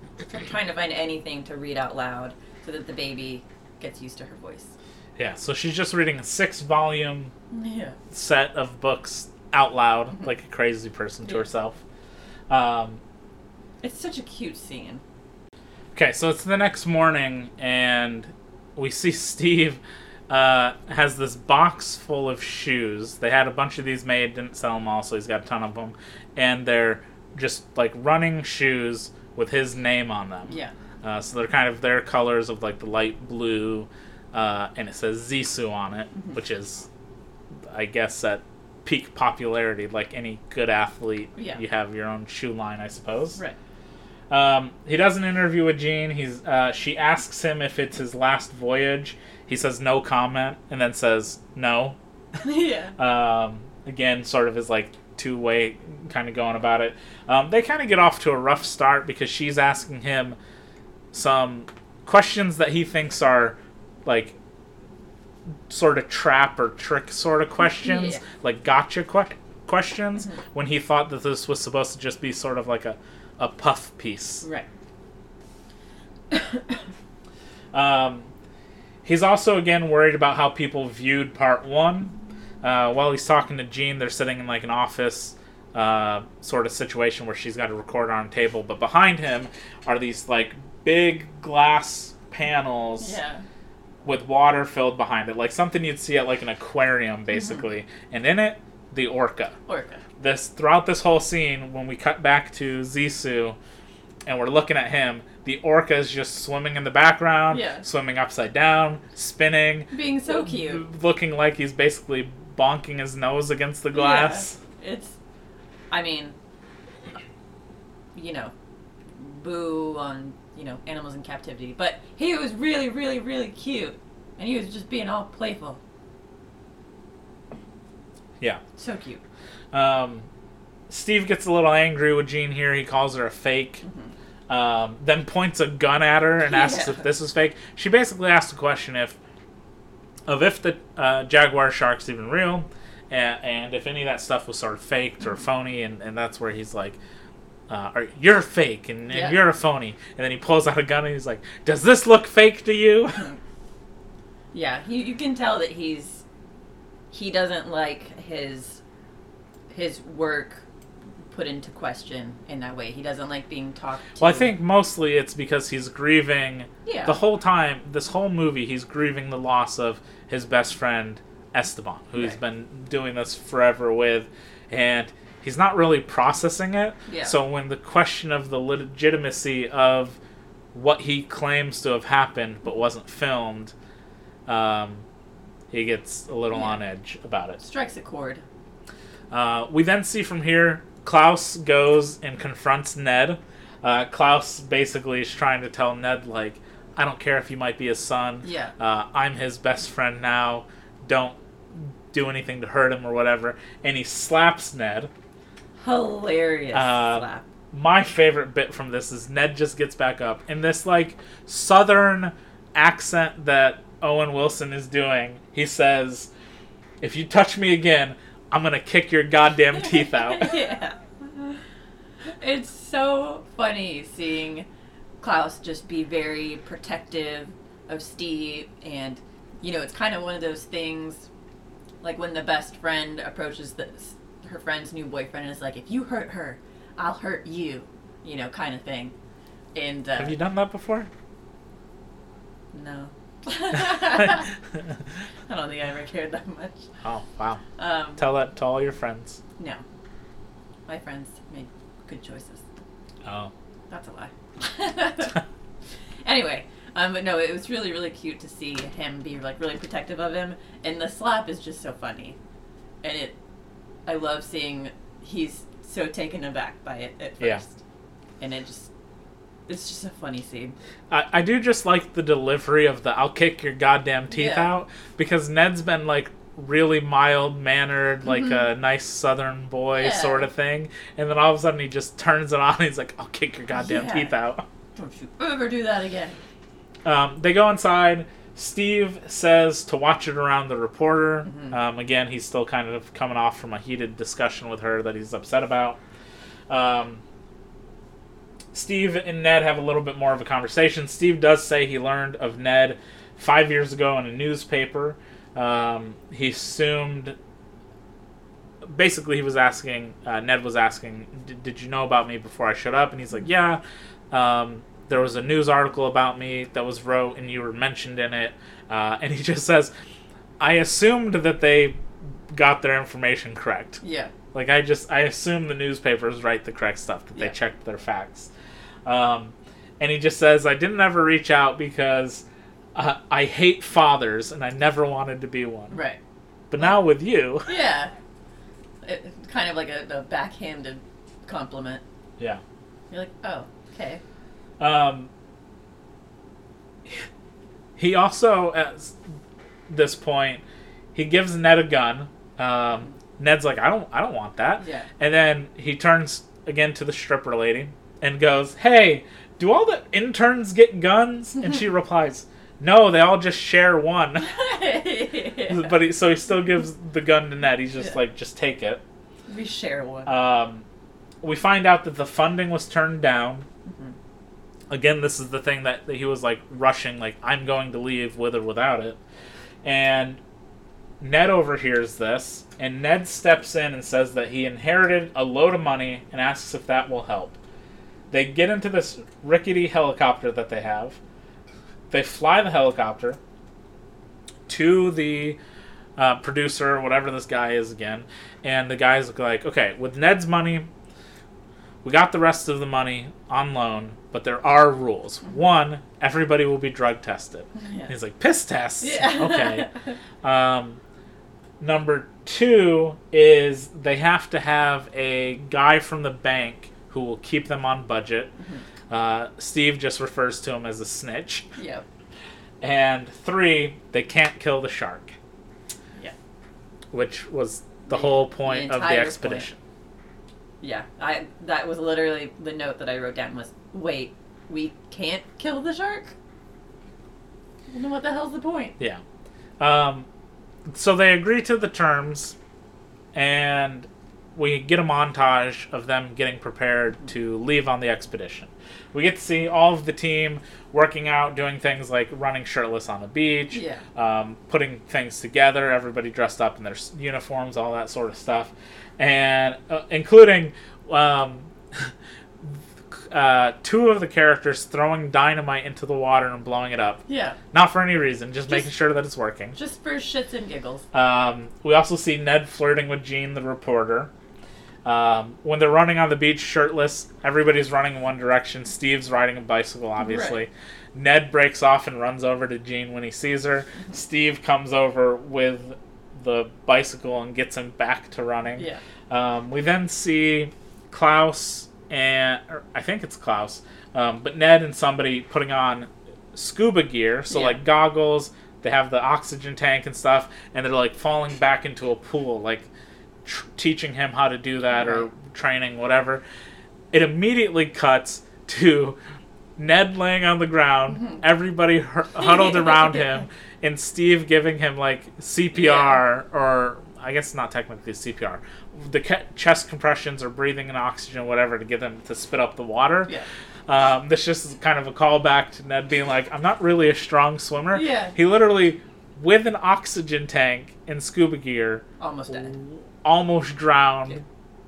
trying to find anything to read out loud so that the baby gets used to her voice. Yeah, so she's just reading a six-volume Yeah. set of books out loud, like a crazy person to Yeah. herself. Um, It's such a cute scene. Okay, so it's the next morning, and we see Steve uh, has this box full of shoes. They had a bunch of these made, didn't sell them all, so he's got a ton of them. And they're just like running shoes with his name on them. Yeah. Uh, so they're kind of their colors of like the light blue, uh, and it says Zissou on it, Mm-hmm. which is, I guess, at peak popularity. Like any good athlete, Yeah. you have your own shoe line, I suppose. Right. Um, he does an interview with Jean. He's uh, she asks him if it's his last voyage. He says no comment, and then says no. yeah. Um, again, sort of is like two way kind of going about it. Um, they kind of get off to a rough start because she's asking him some questions that he thinks are like sort of trap or trick sort of questions, Yeah. like gotcha que- questions, when he thought that this was supposed to just be sort of like a, a puff piece. Right. Um, he's also again worried about how people viewed part one. Uh, while he's talking to Jean, they're sitting in like an office uh, sort of situation where she's got a recorder on a table, but behind him are these like big glass panels Yeah. with water filled behind it, like something you'd see at like an aquarium, basically. And in it, the orca Orca. This throughout this whole scene when we cut back to Zissou and we're looking at him. The orca is just swimming in the background, Yeah. swimming upside down, spinning, Being so cute. looking like he's basically bonking his nose against the glass. Yeah, it's, I mean, you know, boo on you know animals in captivity, but he was really, really, really cute, and he was just being all playful. Yeah. So cute. Um, Steve gets a little angry with Jean here. He calls her a fake. Um, then points a gun at her and asks Yeah. if this is fake. She basically asks the question if of if the uh, jaguar shark's even real, and, and if any of that stuff was sort of faked or phony. And, and that's where he's like, uh, or, "You're fake and, and Yeah. you're a phony." And then he pulls out a gun and he's like, "Does this look fake to you?" Yeah, you you can tell that he's he doesn't like his his work put into question in that way. He doesn't like being talked to. Well, I think mostly it's because he's grieving Yeah. the whole time. This whole movie, he's grieving the loss of his best friend Esteban, who he's been doing this forever with, and he's not really processing it. Yeah. So when the question of the legitimacy of what he claims to have happened but wasn't filmed, um, he gets a little Yeah. on edge about it. strikes a chord. Uh, we then see from here Klaus goes and confronts Ned. Uh, Klaus basically is trying to tell Ned, like, I don't care if you might be his son. Yeah. Uh, I'm his best friend now. Don't do anything to hurt him or whatever. And he slaps Ned. Hilarious Uh, slap. My favorite bit from this is Ned just gets back up in this, like, southern accent that Owen Wilson is doing. He says, If you touch me again, I'm going to kick your goddamn teeth out. yeah. It's so funny seeing Klaus just be very protective of Steve and you know, it's kind of one of those things like when the best friend approaches this her friend's new boyfriend and is like, if you hurt her, I'll hurt you, you know, kind of thing. And uh, Have you done that before? no. I don't think I ever cared that much. Oh, wow. Um, Tell that to all your friends. no. My friends made good choices. Oh. That's a lie. anyway, um, but no, it was really, really cute to see him be like really protective of him, and the slap is just so funny, and it, I love seeing he's so taken aback by it at first, Yeah. and it just, it's just a funny scene. I, I do just like the delivery of the I'll kick your goddamn teeth Yeah. out because Ned's been like really mild mannered, like a nice southern boy Mm-hmm. Yeah. sort of thing. And then all of a sudden he just turns it on and he's like, I'll kick your goddamn Yeah. teeth out. Don't you ever do that again? Um, they go inside. Steve says to watch it around the reporter. Mm-hmm. Um, again, he's still kind of coming off from a heated discussion with her that he's upset about. Um, Steve and Ned have a little bit more of a conversation. Steve does say he learned of Ned five years ago in a newspaper. Um, he assumed. Basically, he was asking. Uh, Ned was asking, "Did- "Did you know about me before I showed up?" And he's like, "Yeah." Um, there was a news article about me that was wrote, and you were mentioned in it. Uh, and he just says, "I assumed that they got their information correct." Yeah. Like I just I assume the newspapers write the correct stuff that Yeah. they checked their facts. Um, and he just says I didn't ever reach out because uh, I hate fathers and I never wanted to be one. Right. But now with you, Yeah. It, kind of like a, a backhanded compliment. yeah. You're like, oh, okay. Um, he also at this point he gives Ned a gun. Um, Ned's like I don't I don't want that. Yeah. And then he turns again to the stripper lady and goes, "Hey, do all the interns get guns?" And she replies, "No, they all just share one." But he, so he still gives the gun to Ned. He's just Yeah. like, "Just take it." we share one. Um, we find out that the funding was turned down. Mm-hmm. Again, this is the thing that, that he was like rushing, like I'm going to leave with or without it. And Ned overhears this, and Ned steps in and says that he inherited a load of money and asks if that will help. They get into this rickety helicopter that they have. They fly the helicopter to the uh, producer, whatever this guy is again, and the guy's like, okay, with Ned's money, we got the rest of the money on loan, but there are rules. One, everybody will be drug tested. Yeah. He's like, piss tests? Yeah. Okay. Um, number two is they have to have a guy from the bank who will keep them on budget. Mm-hmm. Uh, Steve just refers to him as a snitch. Yep. And three, they can't kill the shark, Yeah. which was the The- whole the point of the expedition. Yeah. I that was literally the note that I wrote down was wait, we can't kill the shark? Then what the hell's the point? Yeah. Um, so they agree to the terms, and we get a montage of them getting prepared to leave on the expedition. We get to see all of the team working out, doing things like running shirtless on the beach, Yeah. um, putting things together, everybody dressed up in their uniforms, all that sort of stuff, and uh, including um, uh, two of the characters throwing dynamite into the water and blowing it up. Yeah. Not for any reason, just, Just- making sure that it's working. Just for shits and giggles. Um, we also see Ned flirting with Jean, the reporter. Um, when they're running on the beach shirtless, everybody's running in one direction. Steve's riding a bicycle, obviously. Right. Ned breaks off and runs over to Jean when he sees her. Steve comes over with the bicycle and gets him back to running. Yeah. Um, we then see Klaus and or I think it's Klaus, um, but Ned and somebody putting on scuba gear, so Yeah. like goggles. They have the oxygen tank and stuff, and they're like falling back into a pool, like tr- teaching him how to do that or training, whatever. It immediately cuts to Ned laying on the ground, everybody hu- huddled around him, and Steve giving him like CPR or I guess not technically CPR. The ca- chest compressions or breathing in oxygen, whatever, to get them to spit up the water. Yeah. Um, this just is kind of a callback to Ned being like, "I'm not really a strong swimmer." Yeah. He literally, with an oxygen tank and scuba gear, Almost dead. Almost drowned Yeah.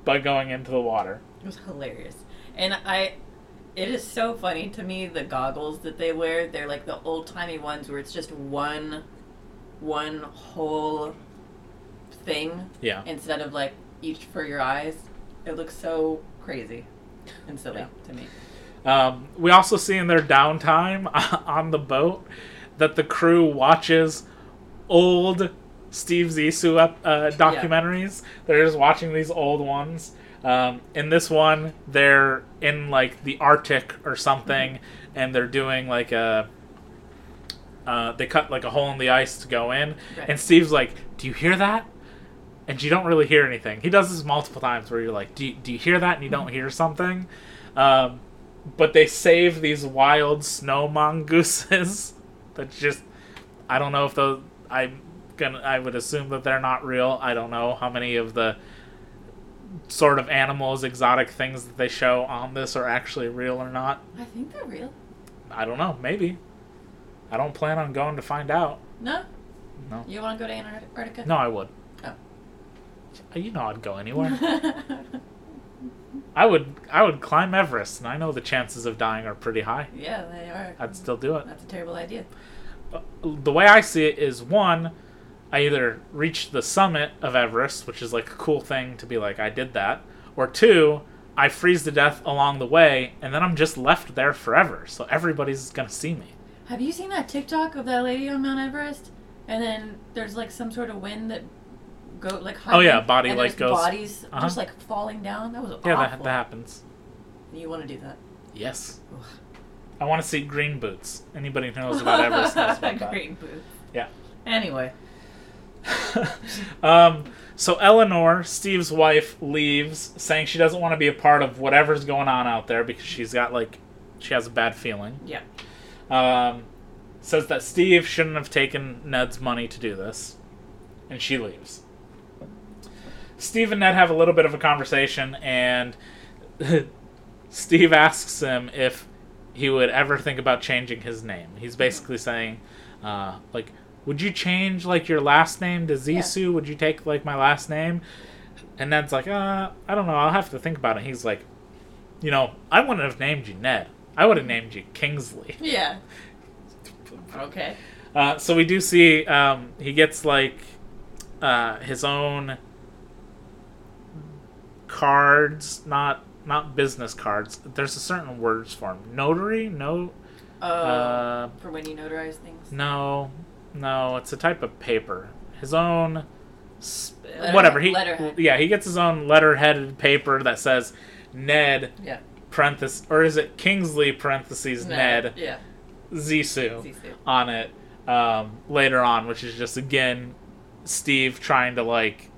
by going into the water. It was hilarious. And I it is so funny to me the goggles that they wear. They're like the old timey ones where it's just one one whole thing Yeah. instead of like each for your eyes. It looks so crazy and silly Yeah. to me. Um, we also see in their downtime on the boat that the crew watches old Steve Zissou ep- uh, documentaries. They're just watching these old ones. Um, in this one, they're in like the Arctic or something, and they're doing like a. Uh, they cut like a hole in the ice to go in, Right. and Steve's like, "Do you hear that?" And you don't really hear anything. He does this multiple times where you're like, "Do you, do you hear that?" And you don't hear something. Um, but they save these wild snow mongooses that just I don't know if those I'm gonna I would assume that they're not real. I don't know how many of the sort of animals, exotic things that they show on this are actually real or not. I think they're real. I don't know, maybe. I don't plan on going to find out. No? No. You want to go to Antarctica? No, I would. Oh. Uh, you know I'd go anywhere. I would I would climb Everest and I know the chances of dying are pretty high. yeah, they are. I'd still do it. That's a terrible idea. Uh, the way I see it is one, I either reach the summit of Everest, which is like a cool thing to be like, I did that, or two, I freeze to death along the way, and then I'm just left there forever. So everybody's gonna see me. Have you seen that TikTok of that lady on Mount Everest? And then there's like some sort of wind that go like Oh, yeah, body, like, goes- bodies Uh-huh. just like falling down. That was Yeah, awful. that, that happens. You want to do that? Yes. Ugh. I want to see green boots. Anybody who knows about Everest knows about that. Green boots. Yeah. Anyway, um, so Eleanor, Steve's wife, leaves, saying she doesn't want to be a part of whatever's going on out there because she's got like she has a bad feeling. yeah. um, says that Steve shouldn't have taken Ned's money to do this, and she leaves. Steve and Ned have a little bit of a conversation, and Steve asks him if he would ever think about changing his name. He's basically saying, uh, like, would you change like your last name to Zissou? Would you take like my last name? And Ned's like, uh, I don't know. I'll have to think about it. He's like, you know, I wouldn't have named you Ned. I would have named you Kingsley. Yeah. Okay. Uh, so we do see um, he gets like uh, his own cards, not not business cards. There's a certain words for 'em. Notary? No. Oh, Uh, for when you notarize things. no, no. It's a type of paper. His own. Letterhead- whatever he. letterhead. Yeah, he gets his own letterheaded paper that says Ned Yeah. parenthesis or is it Kingsley parentheses Ned Yeah. Zissou Zissou. on it um, later on, which is just again Steve trying to like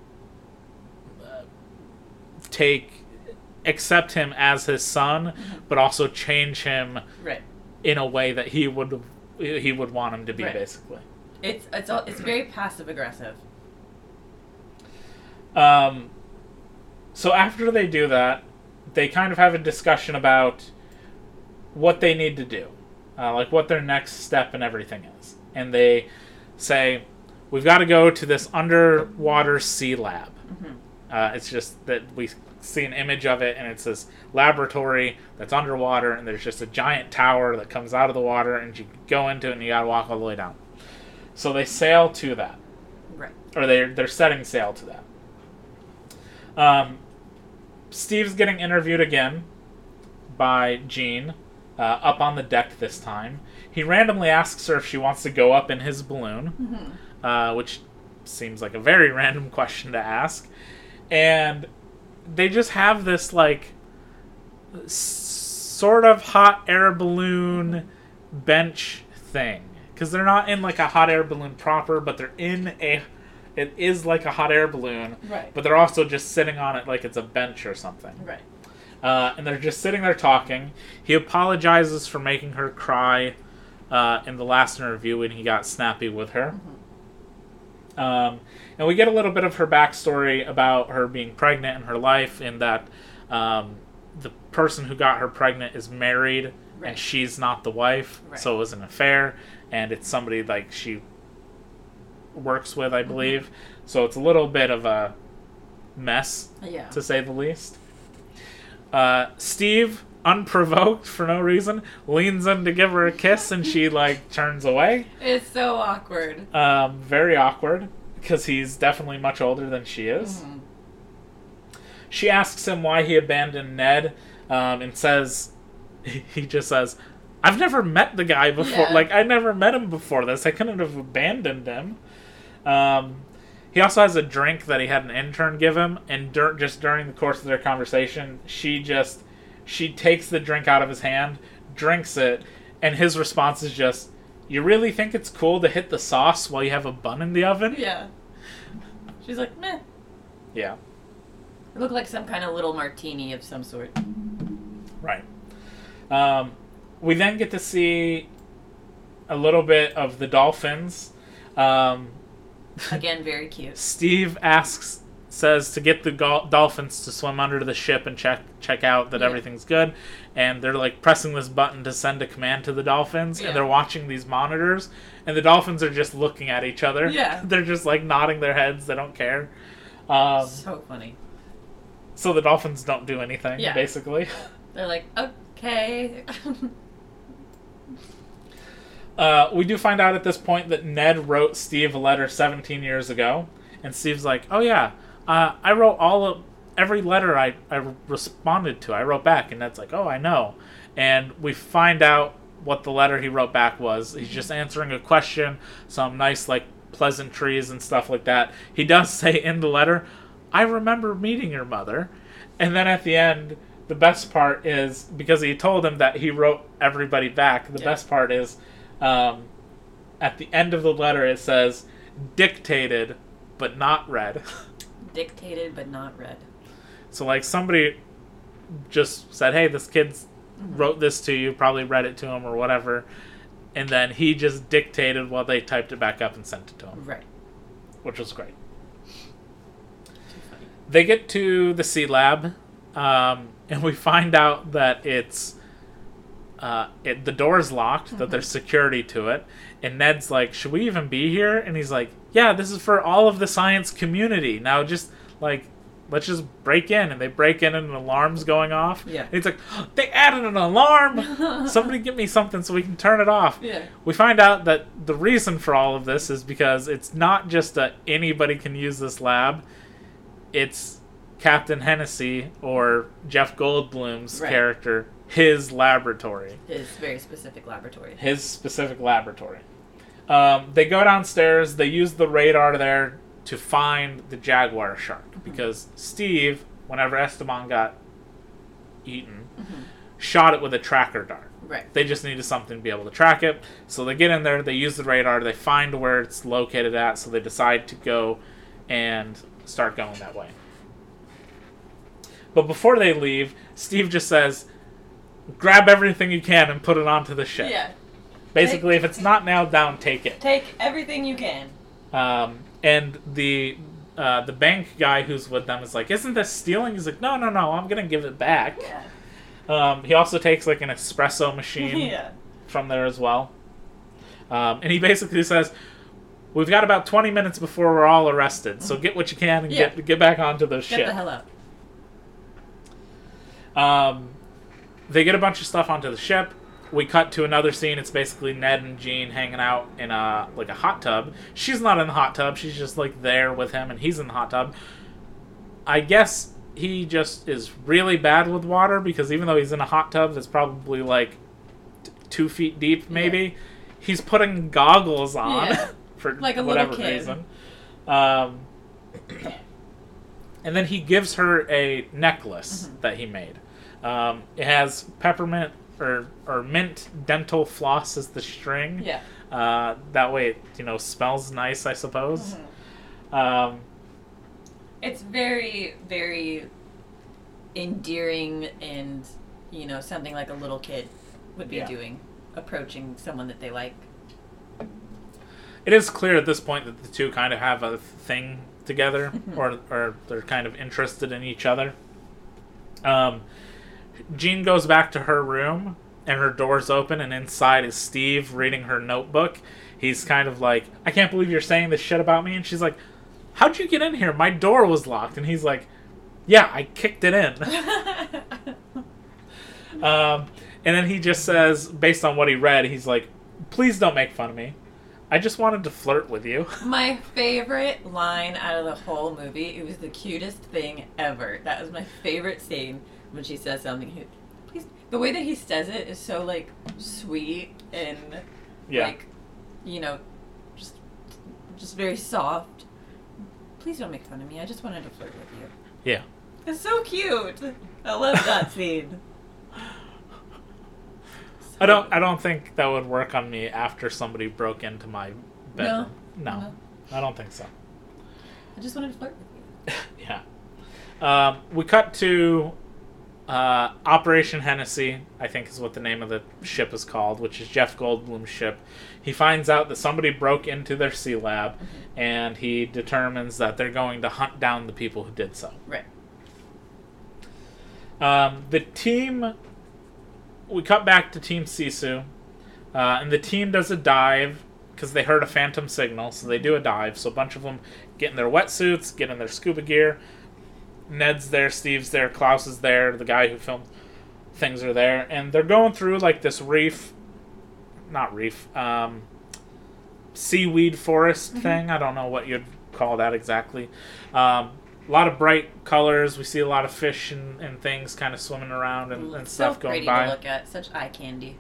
uh, take accept him as his son, but also change him Right. in a way that he would he would want him to be, Right. basically. It's it's all, it's very passive aggressive. Um, so after they do that, they kind of have a discussion about what they need to do, uh, like what their next step and everything is. And they say, "We've got to go to this underwater sea lab." Uh, it's just that we see an image of it, and it's this laboratory that's underwater, and there's just a giant tower that comes out of the water, and you go into it, and you got to walk all the way down. So they sail to that Right. or they're they're setting sail to that. Um, Steve's getting interviewed again by Jean, uh, up on the deck this time. He randomly asks her if she wants to go up in his balloon, uh, which seems like a very random question to ask, and they just have this like s- sort of hot air balloon bench thing because they're not in like a hot air balloon proper, but they're in a. It is like a hot air balloon, Right. but they're also just sitting on it like it's a bench or something. Right. Uh, and they're just sitting there talking. He apologizes for making her cry uh, in the last interview when he got snappy with her. Um, and we get a little bit of her backstory about her being pregnant in her life, in that um, the person who got her pregnant is married Right. and she's not the wife, Right. so it was an affair, and it's somebody like she works with, I believe. So it's a little bit of a mess Yeah. to say the least. Uh, Steve, unprovoked for no reason, leans in to give her a kiss, and she like turns away. It's so awkward. Um, very awkward because he's definitely much older than she is. Mhm. She asks him why he abandoned Ned, um, and says he just says, "I've never met the guy before. Yeah. Like I never met him before this. I couldn't have abandoned him." Um, he also has a drink that he had an intern give him, and dur- just during the course of their conversation, she just she takes the drink out of his hand, drinks it, and his response is just, "You really think it's cool to hit the sauce while you have a bun in the oven?" Yeah. She's like, meh. Yeah. It looked like some kind of little martini of some sort. Right. Um, we then get to see a little bit of the dolphins. Um, Again, very cute. Steve asks, says to get the gol- dolphins to swim under the ship and check check out that Yeah. everything's good, and they're like pressing this button to send a command to the dolphins, Yeah. and they're watching these monitors, and the dolphins are just looking at each other. Yeah. they're just like nodding their heads. They don't care. Um, So funny. so the dolphins don't do anything, Yeah. basically. They're like, okay. Uh, we do find out at this point that Ned wrote Steve a letter 17 years ago, and Steve's like, "Oh yeah, uh, I wrote all of every letter I I responded to. I wrote back," and Ned's like, "Oh, I know." And we find out what the letter he wrote back was. He's just answering a question, some nice like pleasantries and stuff like that. He does say in the letter, "I remember meeting your mother," and then at the end. The best part is because he told him that he wrote everybody back. The Yeah. best part is um, at the end of the letter it says dictated but not read Dictated but not read. so like somebody just said hey this kid's wrote this to you probably read it to him or whatever and then he just dictated while they typed it back up and sent it to him Right. which was great they get to the sea lab um, and we find out that it's uh, it, the door's locked that there's security to it. And ned's like should we even be here? And he's like yeah this is for all of the science community. Now just like let's just break in. And they break in and an alarm's going off. Yeah. and he's like they added an alarm. Somebody get me something so we can turn it off. Yeah. we find out that the reason for all of this is because it's not just that anybody can use this lab. It's Captain Hennessey or Jeff Goldblum's Right. character his laboratory, His very specific laboratory. his specific laboratory. Um, they go downstairs. They use the radar there to find the jaguar shark because Steve, whenever Esteban got eaten, shot it with a tracker dart. Right. They just needed something to be able to track it. So they get in there, they use the radar, they find where it's located at, so they decide to go and start going that way. But before they leave, Steve just says, grab everything you can and put it onto the ship. Yeah. Basically, if it's not nailed down, take it. Take everything you can. Um, and the uh, the bank guy who's with them is like, "Isn't this stealing?" He's like, "No, no, no, I'm gonna give it back." Yeah. Um, he also takes like an espresso machine yeah. from there as well. Um, and he basically says, "We've got about 20 minutes before we're all arrested, so get what you can and Yeah. get get back onto the ship." Get the hell out. Um, they get a bunch of stuff onto the ship. We cut to another scene. It's basically Ned and Jean hanging out in a like a hot tub. She's not in the hot tub. She's just like there with him, and he's in the hot tub. I guess he just is really bad with water because even though he's in a hot tub that's probably like t- two feet deep, maybe he's putting goggles on Yeah. for Like a little whatever reason. Um, and then he gives her a necklace Mm-hmm. that he made. Um, it has peppermint or or mint dental floss as the string. Yeah. Uh, that way, it you know smells nice, I suppose. Um, It's very, very endearing and, you know, something like a little kid would be Yeah. doing, approaching someone that they like. it is clear at this point that the two kind of have a thing together, or or they're kind of interested in each other. Um, Jean goes back to her room, and her door's open, and inside is Steve reading her notebook. He's kind of like, "I can't believe you're saying this shit about me," and she's like, "How'd you get in here? My door was locked." And he's like, "Yeah, I kicked it in." Um, and then he just says, based on what he read, he's like, "Please don't make fun of me. I just wanted to flirt with you." My favorite line out of the whole movie, it was the cutest thing ever. That was my favorite scene when she says something. He, he's, the way that he says it is so, like, sweet and, Yeah. like, you know, just, just very soft. Please don't make fun of me. I just wanted to flirt with you. Yeah. It's so cute. I love that scene. I don't. I don't think that would work on me after somebody broke into my bedroom. No, No. I don't think so. I just wanted to flirt with you. Yeah. Um, we cut to uh, Operation Hennessey. I think is what the name of the ship is called, which is Jeff Goldblum's ship. He finds out that somebody broke into their sea lab, and he determines that they're going to hunt down the people who did so. Right. Um, the team. We cut back to Team Zissou, uh, and the team does a dive because they heard a phantom signal, so they do a dive. So a bunch of them get in their wetsuits, get in their scuba gear. Ned's there, Steve's there, Klaus is there, the guy who filmed things are there, and they're going through like this reef, not reef, um, seaweed forest thing. I don't know what you'd call that exactly. Um, a lot of bright colors. We see a lot of fish and, and things kind of swimming around and, and so stuff going pretty by. to look at. Such eye candy.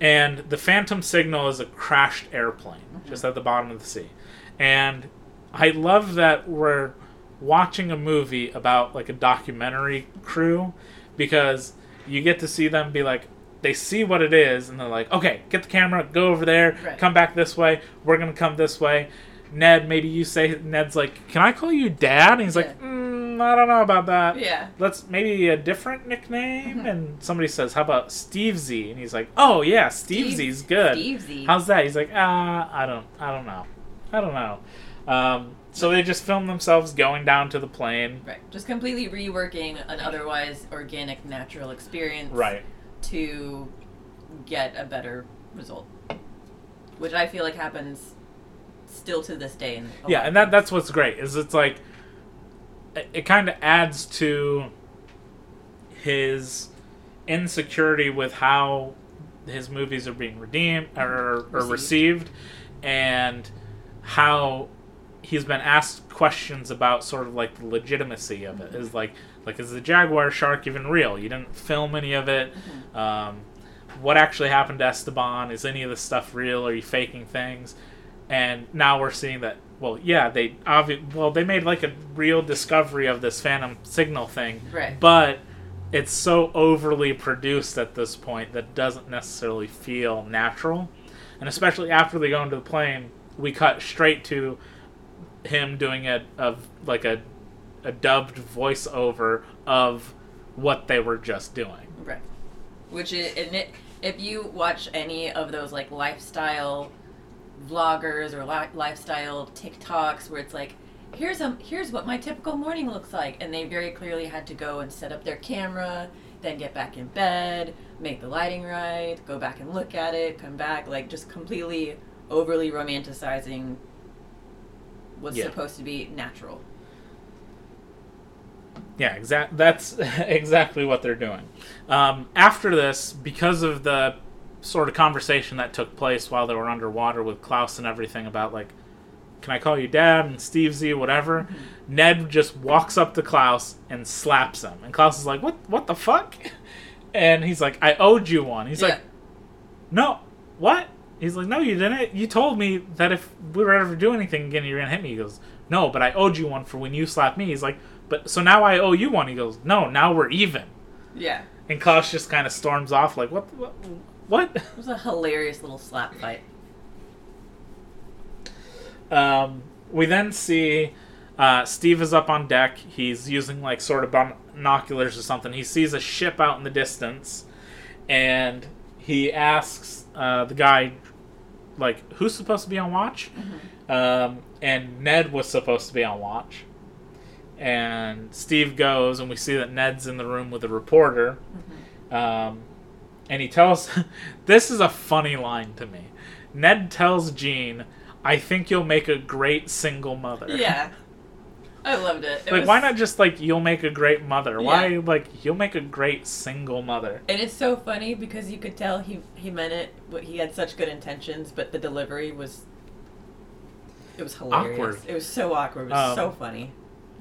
And the phantom signal is a crashed airplane just at the bottom of the sea. And I love that we're watching a movie about like a documentary crew because you get to see them be like they see what it is and they're like, "Okay, get the camera, go over there, Right. come back this way. We're going to come this way." Ned, maybe you say Ned's like, "Can I call you dad?" And he's like, mm, "I don't know about that." Yeah. let's maybe a different nickname and somebody says how about steve z and he's like oh yeah steve z's good Steve Z. how's that he's like ah i don't i don't know i don't know um, so they just film themselves going down to the plane Right. Just completely reworking an otherwise organic, natural experience. right To get a better result. Which I feel like happens still to this day. In yeah and that that's what's great is it's like it, it kind of adds to his insecurity with how his movies are being redeemed or, or Received. received and how he's been asked questions about sort of like the legitimacy of it. Is like like is the jaguar shark even real? You didn't film any of it. Um, what actually happened to Esteban? Is any of this stuff real? Are you faking things? And now we're seeing that. Well, yeah, they obvi- well they made like a real discovery of this phantom signal thing, Right. but it's so overly produced at this point that doesn't necessarily feel natural. And especially after they go into the plane, we cut straight to him doing a of like a a dubbed voiceover of what they were just doing. Right. Which is, and it, if you watch any of those like lifestyle vloggers or li- lifestyle TikToks where it's like, here's a here's what my typical morning looks like, and they very clearly had to go and set up their camera, then get back in bed, make the lighting right, go back and look at it, come back, like just completely overly romanticizing what's Yeah. supposed to be natural. Yeah, exact. That's exactly what they're doing. Um, after this, because of the sort of conversation that took place while they were underwater with Klaus and everything about like, can I call you Dad and Steve Z, whatever. Ned just walks up to Klaus and slaps him, and Klaus is like, "What? What the fuck?" And he's like, "I owed you one." He's Yeah. like, "No, what?" He's like, "No, you didn't. You told me that if we were ever to do anything again, you're gonna hit me." He goes, "No, but I owed you one for when you slapped me." He's like, "But so now I owe you one." He goes, "No, now we're even." Yeah. And Klaus just kind of storms off, like, "What? What?" what? It was a hilarious little slap fight. Um, we then see uh, Steve is up on deck. He's using like sort of binoculars or something. He sees a ship out in the distance, and he asks uh, the guy, like, "Who's supposed to be on watch?" Um, and Ned was supposed to be on watch. And Steve goes, and we see that Ned's in the room with the reporter. Um, and he tells, this is a funny line to me. Ned tells Jean, I think you'll make a great single mother. Yeah. I loved it. It Like, was- why not just, like, you'll make a great mother? Why, like, you'll make a great single mother? And it's so funny because you could tell he he meant it. He had such good intentions, but the delivery was. It was hilarious. Awkward. It was so awkward. It was Um, so funny.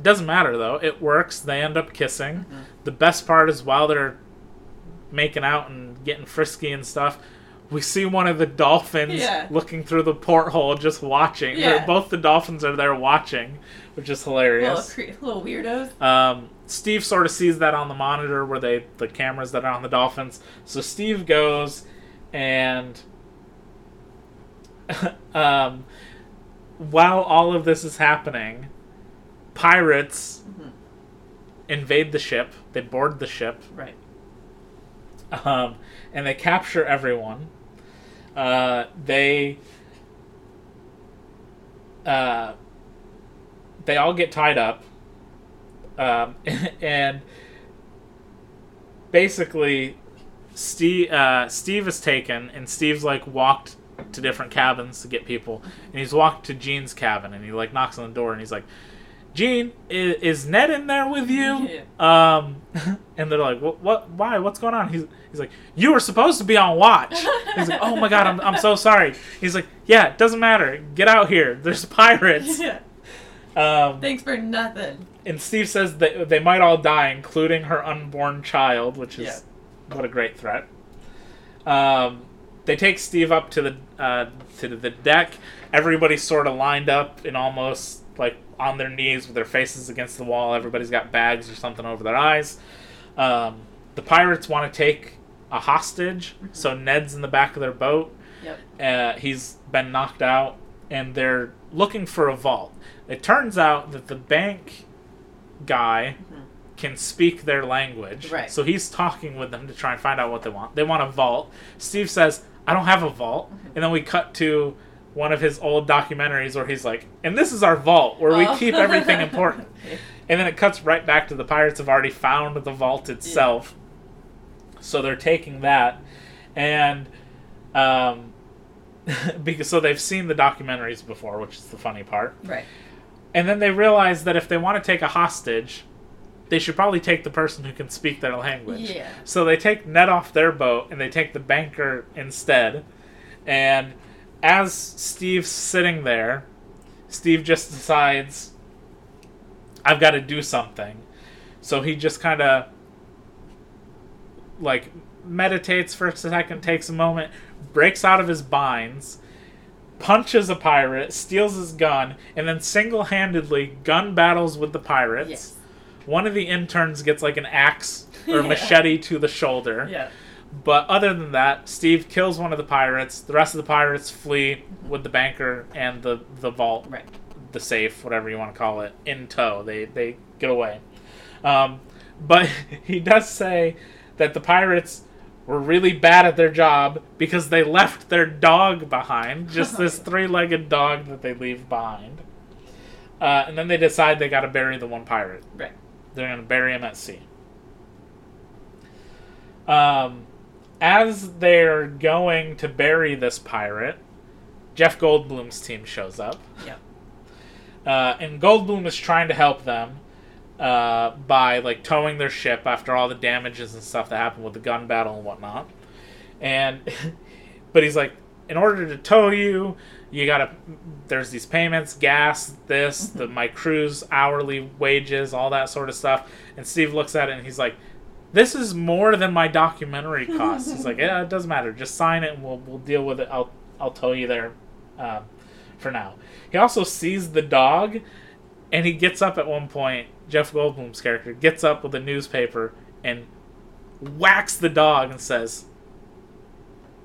Doesn't matter, though. It works. They end up kissing. Mm-hmm. The best part is while they're making out and getting frisky and stuff, we see one of the dolphins Yeah. looking through the porthole just watching. Yeah. They're- Both the dolphins are there watching, which is hilarious. cre- little weirdos. Um, Steve sort of sees that on the monitor where they the cameras that are on the dolphins. So Steve goes and um, while all of this is happening, pirates invade the ship. They board the ship Right. um, and they capture everyone. Uh, they uh, they all get tied up, um, and basically, Steve uh, Steve is taken, and Steve's like walked to different cabins to get people, and he's walked to Gene's cabin, and he like knocks on the door, and he's like. Gene, is, is Ned in there with you? Um, and they're like, what, what, why, what's going on? He's, he's like, you were supposed to be on watch. He's like, oh my god, I'm, I'm so sorry. He's like, yeah, it doesn't matter. Get out here. There's pirates. yeah. Um, Thanks for nothing. and Steve says that they might all die, including her unborn child, which is Yeah. what a great threat. Um, they take Steve up to the uh, to the deck. Everybody's sort of lined up and almost like on their knees with their faces against the wall. Everybody's got bags or something over their eyes. Um, the pirates want to take a hostage, so Ned's in the back of their boat. Yep. Uh, he's been knocked out, and they're looking for a vault. It turns out that the bank guy can speak their language, Right. so he's talking with them to try and find out what they want. They want a vault. Steve says, "I don't have a vault," and then we cut to one of his old documentaries where he's like, "And this is our vault where we Oh. keep everything important." And then it cuts right back to the pirates have already found the vault itself. So they're taking that, and um, because so they've seen the documentaries before, which is the funny part. Right. And then they realize that if they want to take a hostage, they should probably take the person who can speak their language. Yeah. So they take Ned off their boat and they take the banker instead. And as Steve's sitting there, Steve just decides, I've got to do something. So he just kind of like meditates for a second, takes a moment, breaks out of his binds, punches a pirate, steals his gun, and then single handedly gun battles with the pirates. Yes. One of the interns gets like an axe or Yeah. machete to the shoulder. Yeah. But other than that, Steve kills one of the pirates. The rest of the pirates flee with the banker and the, the vault, Right. the safe, whatever you want to call it, in tow. They they get away. Um, but he does say that the pirates were really bad at their job because they left their dog behind, just this three-legged dog that they leave behind. Uh, and then they decide they got to bury the one pirate. Right. They're going to bury him at sea. Um, as they're going to bury this pirate, Jeff Goldblum's team shows up. Yep. Uh, and Goldblum is trying to help them uh, by like towing their ship after all the damages and stuff that happened with the gun battle and whatnot. And but he's like, in order to tow you, you gotta. There's these payments, gas, this, the my crew's hourly wages, all that sort of stuff. And Steve looks at it and he's like, "This is more than my documentary costs." he's like, "Yeah, it doesn't matter. Just sign it and we'll we'll deal with it. I'll I'll tow you there." Um, for now. He also sees the dog, and he gets up at one point. Jeff Goldblum's character gets up with a newspaper and whacks the dog and says,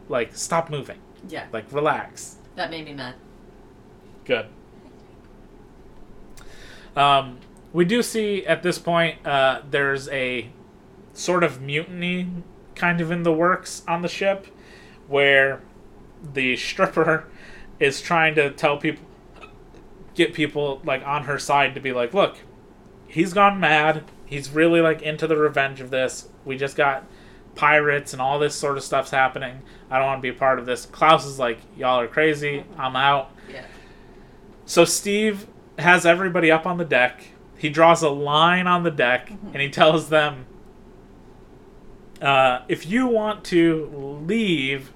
"Like, stop moving. Yeah. Like, relax." That made me mad. Good. Um, we do see at this point uh, there's a sort of mutiny kind of in the works on the ship where the stripper is trying to tell people get people like on her side to be like look he's gone mad he's really like into the revenge of this we just got pirates and all this sort of stuff's happening i don't want to be a part of this klaus is like y'all are crazy i'm out Yeah. so Steve has everybody up on the deck. He draws a line on the deck and he tells them uh, if you want to leave,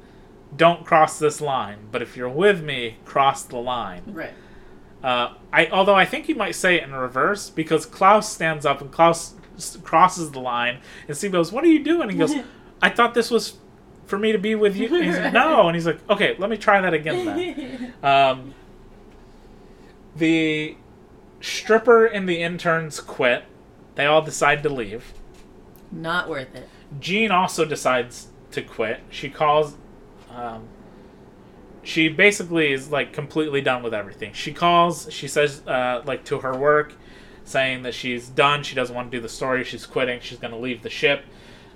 don't cross this line. But if you're with me, cross the line. Right. Uh, I although I think he might say it in reverse because Klaus stands up and Klaus crosses the line and Steve goes, "What are you doing?" He goes, "I thought this was for me to be with you." And he's like, "No," and he's like, "Okay, let me try that again then." Um, the stripper and the interns quit. They all decide to leave. Not worth it. Jean also decides to quit. She calls. Um, she basically is like completely done with everything. She calls. She says uh, like to her work, saying that she's done. She doesn't want to do the story. She's quitting. She's going to leave the ship.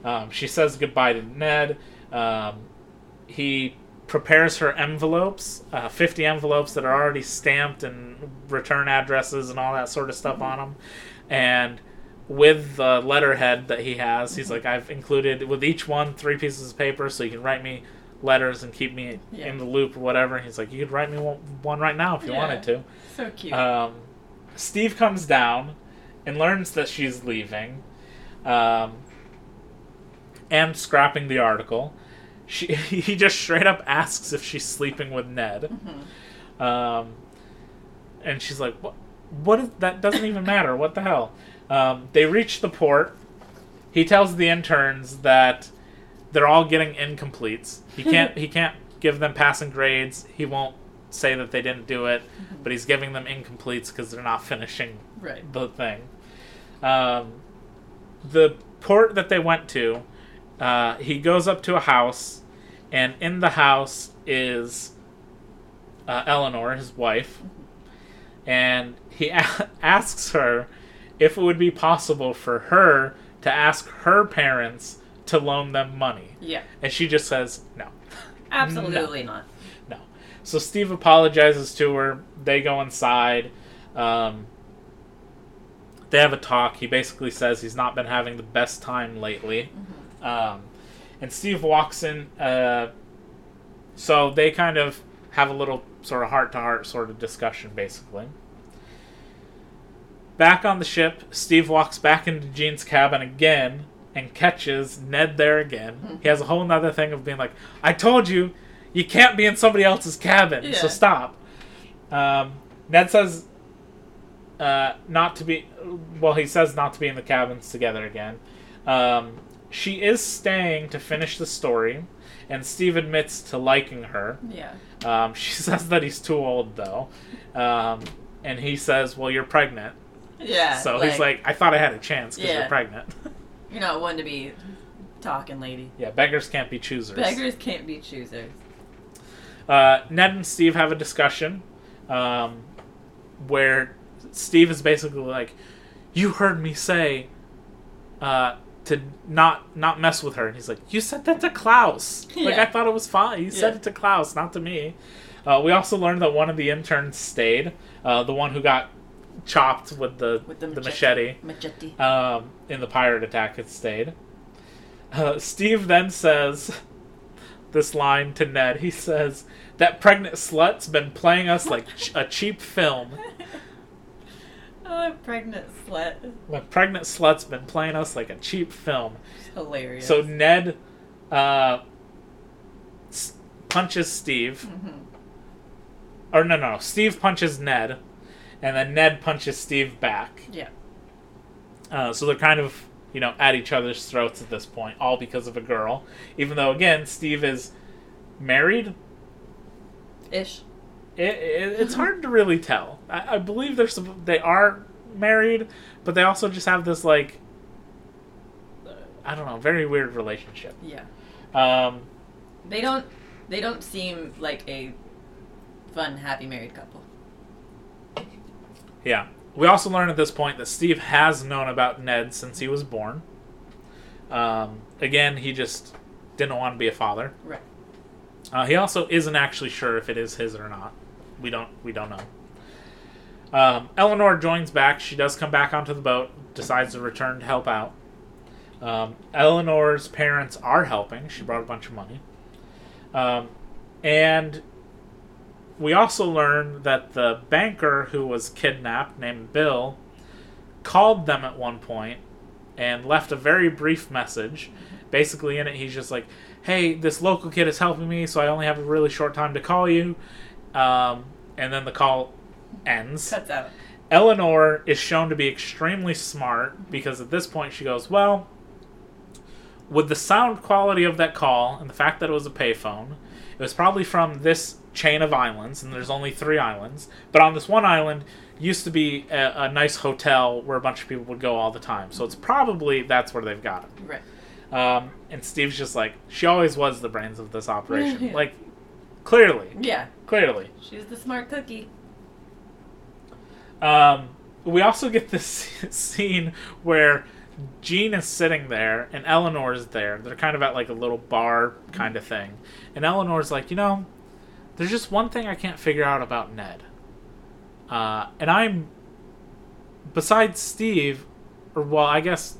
Um, she says goodbye to Ned. Um, he prepares her envelopes, uh, 50 envelopes that are already stamped and return addresses and all that sort of stuff on them. And with the letterhead that he has, he's like, I've included with each one three pieces of paper so you can write me letters and keep me Yeah. in the loop or whatever. And he's like, You could write me one, right now if you Yeah. wanted to. So cute. Um, Steve comes down and learns that she's leaving, um, and scrapping the article. She he just straight up asks if she's sleeping with Ned, um, and she's like, "What? What? Is, that doesn't even matter. What the hell?" Um, they reach the port. He tells the interns that they're all getting incompletes. He can't he can't give them passing grades. He won't say that they didn't do it, but he's giving them incompletes because they're not finishing right. the thing. Um, the port that they went to, uh, he goes up to a house, and in the house is uh, Eleanor, his wife, and he a- asks her if it would be possible for her to ask her parents to loan them money, Yeah. and she just says no. Absolutely not. No. So Steve apologizes to her. They go inside. Um, they have a talk. He basically says he's not been having the best time lately. Um, and Steve walks in. Uh, so they kind of have a little sort of heart to heart sort of discussion, basically. Back on the ship, Steve walks back into Jean's cabin again and catches Ned there again. He has a whole nother thing of being like, I told you, you can't be in somebody else's cabin, so stop. Um, Ned says uh, not to be. Well, he says not to be in the cabins together again. Um, she is staying to finish the story, and Steve admits to liking her. Yeah. Um, she says that he's too old though, um, and he says, "Well, you're pregnant." Yeah. So he's like, "I thought I had a chance because Yeah. you're pregnant." you're not one to be talking, lady. yeah, beggars can't be choosers. Beggars can't be choosers. Uh, Ned and Steve have a discussion um, where Steve is basically like, "You heard me say uh, to not not mess with her," and he's like, "You said that to Klaus. Like Yeah. I thought it was fine. You said it to Klaus, not to me." Uh, we also learned that one of the interns stayed, uh, the one who got chopped with the With the, the machete Machete. um, in the pirate attack it stayed. Uh, Steve then says this line to Ned. He says, That pregnant slut's been playing us like ch- a cheap film. Oh, pregnant slut. The pregnant slut's been playing us like a cheap film. Hilarious. So Ned uh, punches Steve. Mhm. Or no, no, Steve punches Ned. And then Ned punches Steve back. Yeah. Uh, so they're kind of, you know, at each other's throats at this point, all because of a girl. Even though, again, Steve is married. Ish. It, it, it's hard to really tell. I, I believe they're they are married, but they also just have this like, I don't know, very weird relationship. Yeah. Um, They don't. They don't seem like a fun, happy married couple. Yeah. We also learn at this point that Steve has known about Ned since he was born. Um, again, he just didn't want to be a father. Right. Uh, he also isn't actually sure if it is his or not. We don't. We don't know. Um, Eleanor joins back. She does come back onto the boat. Decides to return to help out. Um, Eleanor's parents are helping. She brought a bunch of money. Um, and we also learn that the banker who was kidnapped, named Bill, called them at one point and left a very brief message. Basically, in it, he's just like, "Hey, this local kid is helping me, so I only have a really short time to call you." Um, and then the call ends. Cuts out. Eleanor is shown to be extremely smart because at this point she goes, Well, with the sound quality of that call and the fact that it was a payphone, it was probably from this chain of islands, and there's only three islands. But on this one island used to be a, a nice hotel where a bunch of people would go all the time. So it's probably that's where they've got it. Right. Um, and Steve's just like, She always was the brains of this operation. Yeah. like, clearly. Yeah. Clearly. She's the smart cookie. Um, we also get this scene where Jean is sitting there and Eleanor's there. They're kind of at like a little bar kind of thing. And Eleanor's like, you know, there's just one thing I can't figure out about Ned. Uh, and I'm, besides Steve, or well, I guess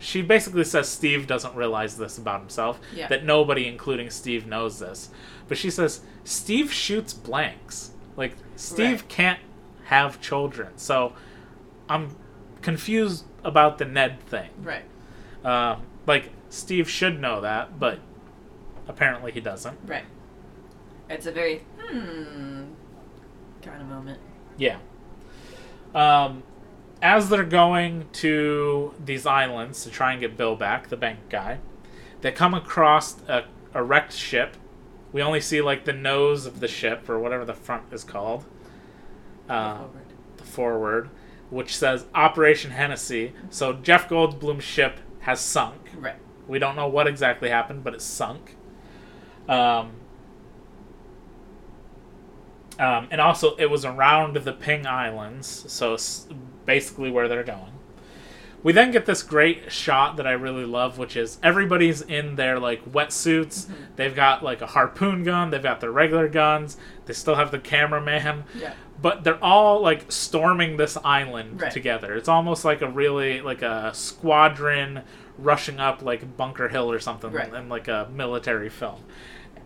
she basically says Steve doesn't realize this about himself. Yeah. That nobody, including Steve, knows this. But she says Steve shoots blanks. Like Steve Right. can't have children. So I'm confused about the Ned thing. Right. Um, like Steve should know that, but apparently he doesn't. Right. It's a very hmm kind of moment. Yeah. Um, as they're going to these islands to try and get Bill back, the bank guy, they come across a, a wrecked ship. We only see like the nose of the ship or whatever the front is called. Uh, Forward. the forward, which says Operation Hennessey. So Jeff Goldblum's ship has sunk. Right. We don't know what exactly happened, but it sunk. Um, um, and also, it was around the Ping Islands, so s- basically where they're going. We then get this great shot that I really love, which is everybody's in their like wetsuits. They've got like a harpoon gun. They've got their regular guns. They still have the cameraman Yeah. but they're all like storming this island Right. together. It's almost like a really like a squadron rushing up like Bunker Hill or something Right. in like a military film.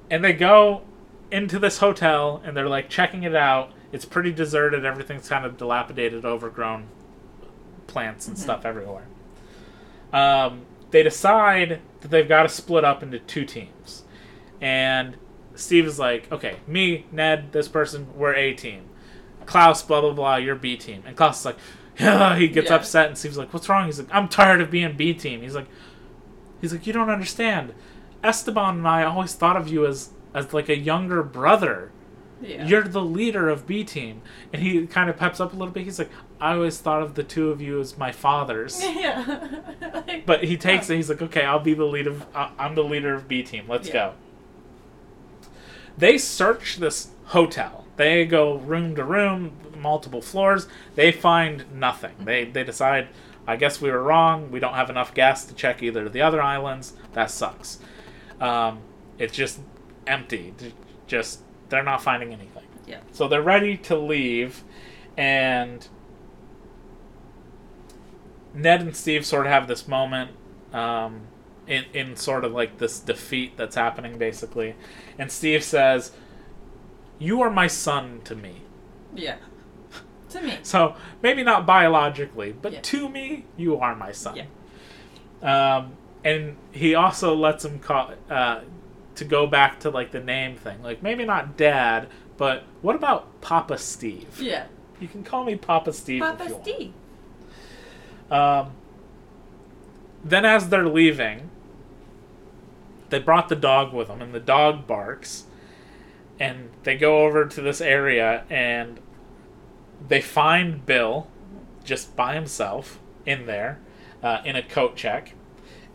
And they go into this hotel and they're like checking it out. It's pretty deserted. Everything's kind of dilapidated, overgrown plants and stuff everywhere. Um, they decide that they've got to split up into two teams. And Steve is like, okay, me, Ned, this person, we're A team. Klaus, blah blah blah, you're B team. And Klaus is like, yeah, he gets Yeah. upset and Steve's like, what's wrong? He's like, I'm tired of being B team. He's like, he's like, you don't understand. Esteban and I always thought of you as as like a younger brother. Yeah. You're the leader of B team. And he kind of peps up a little bit. He's like, I always thought of the two of you as my fathers. yeah. Like, But he takes it. He's like, okay, I'll be the lead of. I- I'm the leader of B team. Let's Yeah. go. They search this hotel. They go room to room, multiple floors. They find nothing. They they decide, I guess we were wrong. We don't have enough gas to check either of the other islands. That sucks. Um, it's just empty. Just they're not finding anything. Yeah. So they're ready to leave, and Ned and Steve sort of have this moment um, in in sort of like this defeat that's happening basically, and Steve says, "You are my son to me." Yeah. To me. So maybe not biologically, but Yeah. to me, you are my son. Yeah. Um, and he also lets him call uh, to go back to like the name thing, like maybe not Dad, but what about Papa Steve? Yeah. You can call me Papa Steve. Papa want. Steve. Um, then, as they're leaving, they brought the dog with them, and the dog barks. And they go over to this area, and they find Bill just by himself in there uh, in a coat check.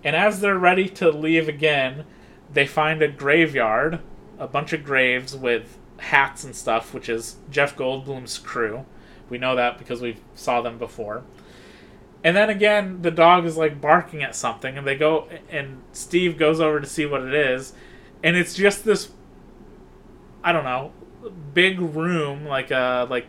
And as they're ready to leave again, they find a graveyard, a bunch of graves with hats and stuff, which is Jeff Goldblum's crew. We know that because we saw them before. And then again, the dog is like barking at something, and they go, and Steve goes over to see what it is, and it's just this, I don't know, big room, like a like,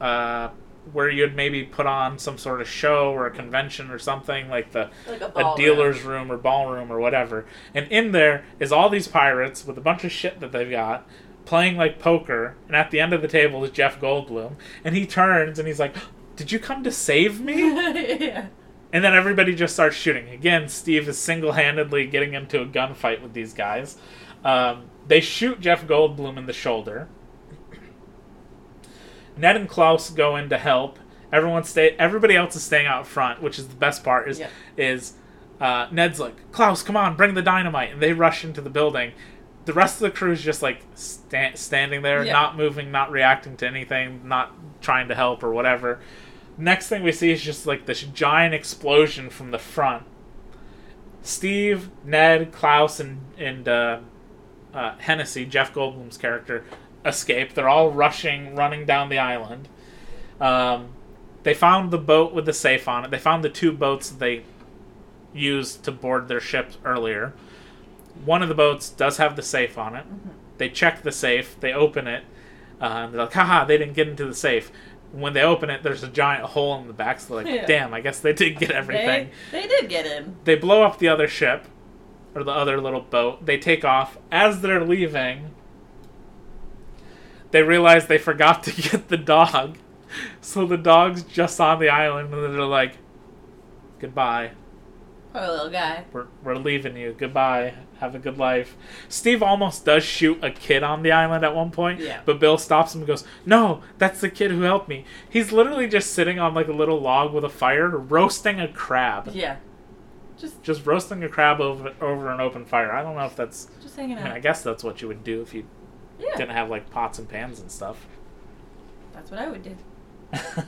uh, where you'd maybe put on some sort of show or a convention or something, like the Like a a dealer's room or ballroom or whatever. And in there is all these pirates with a bunch of shit that they've got playing like poker. And at the end of the table is Jeff Goldblum. And he turns and he's like, Did you come to save me? yeah. and then everybody just starts shooting. Again, Steve is single handedly getting into a gunfight with these guys. Um, they shoot Jeff Goldblum in the shoulder. Ned and Klaus go in to help. Everyone stay. Everybody else is staying out front, which is the best part. Is Yeah. is uh, Ned's like Klaus, come on, bring the dynamite, and they rush into the building. The rest of the crew is just like sta- standing there, Yeah. not moving, not reacting to anything, not trying to help or whatever. Next thing we see is just like this giant explosion from the front. Steve, Ned, Klaus, and and uh, uh, Hennessey, Jeff Goldblum's character, escape. They're all rushing, running down the island. Um, they found the boat with the safe on it. They found the two boats that they used to board their ship earlier. One of the boats does have the safe on it. They check the safe. They open it. Uh, and they're like, haha, they didn't get into the safe. When they open it, there's a giant hole in the back. So they're like, Yeah. damn, I guess they did get everything They, they did get in. they blow up the other ship or the other little boat they take off as they're leaving they realize they forgot to get the dog so the dog's just on the island and they're like goodbye Poor little guy. we're, we're leaving you goodbye have a good life steve almost does shoot a kid on the island at one point Yeah. but bill stops him and goes no that's the kid who helped me he's literally just sitting on like a little log with a fire roasting a crab Yeah. Just just roasting a crab over over an open fire. I don't know if that's. just hanging I mean, out. I guess that's what you would do if you yeah. didn't have like pots and pans and stuff. That's what I would do.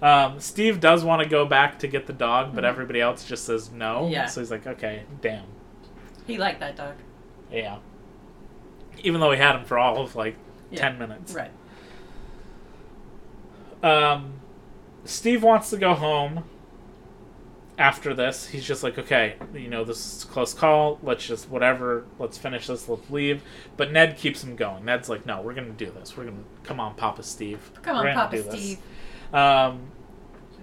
Um, Steve does want to go back to get the dog, but everybody else just says no. Mm-hmm. Yeah. So he's like, okay, damn, He liked that dog. yeah. Even though he had him for all of like Yeah. ten minutes. Right. Um, Steve wants to go home. After this, he's just like, okay, you know, this is a close call. Let's just whatever. Let's finish this. Let's leave. But Ned keeps him going. Ned's like, no, we're gonna do this. We're gonna come on, Papa Steve. Come on, Papa do this." Steve. Um,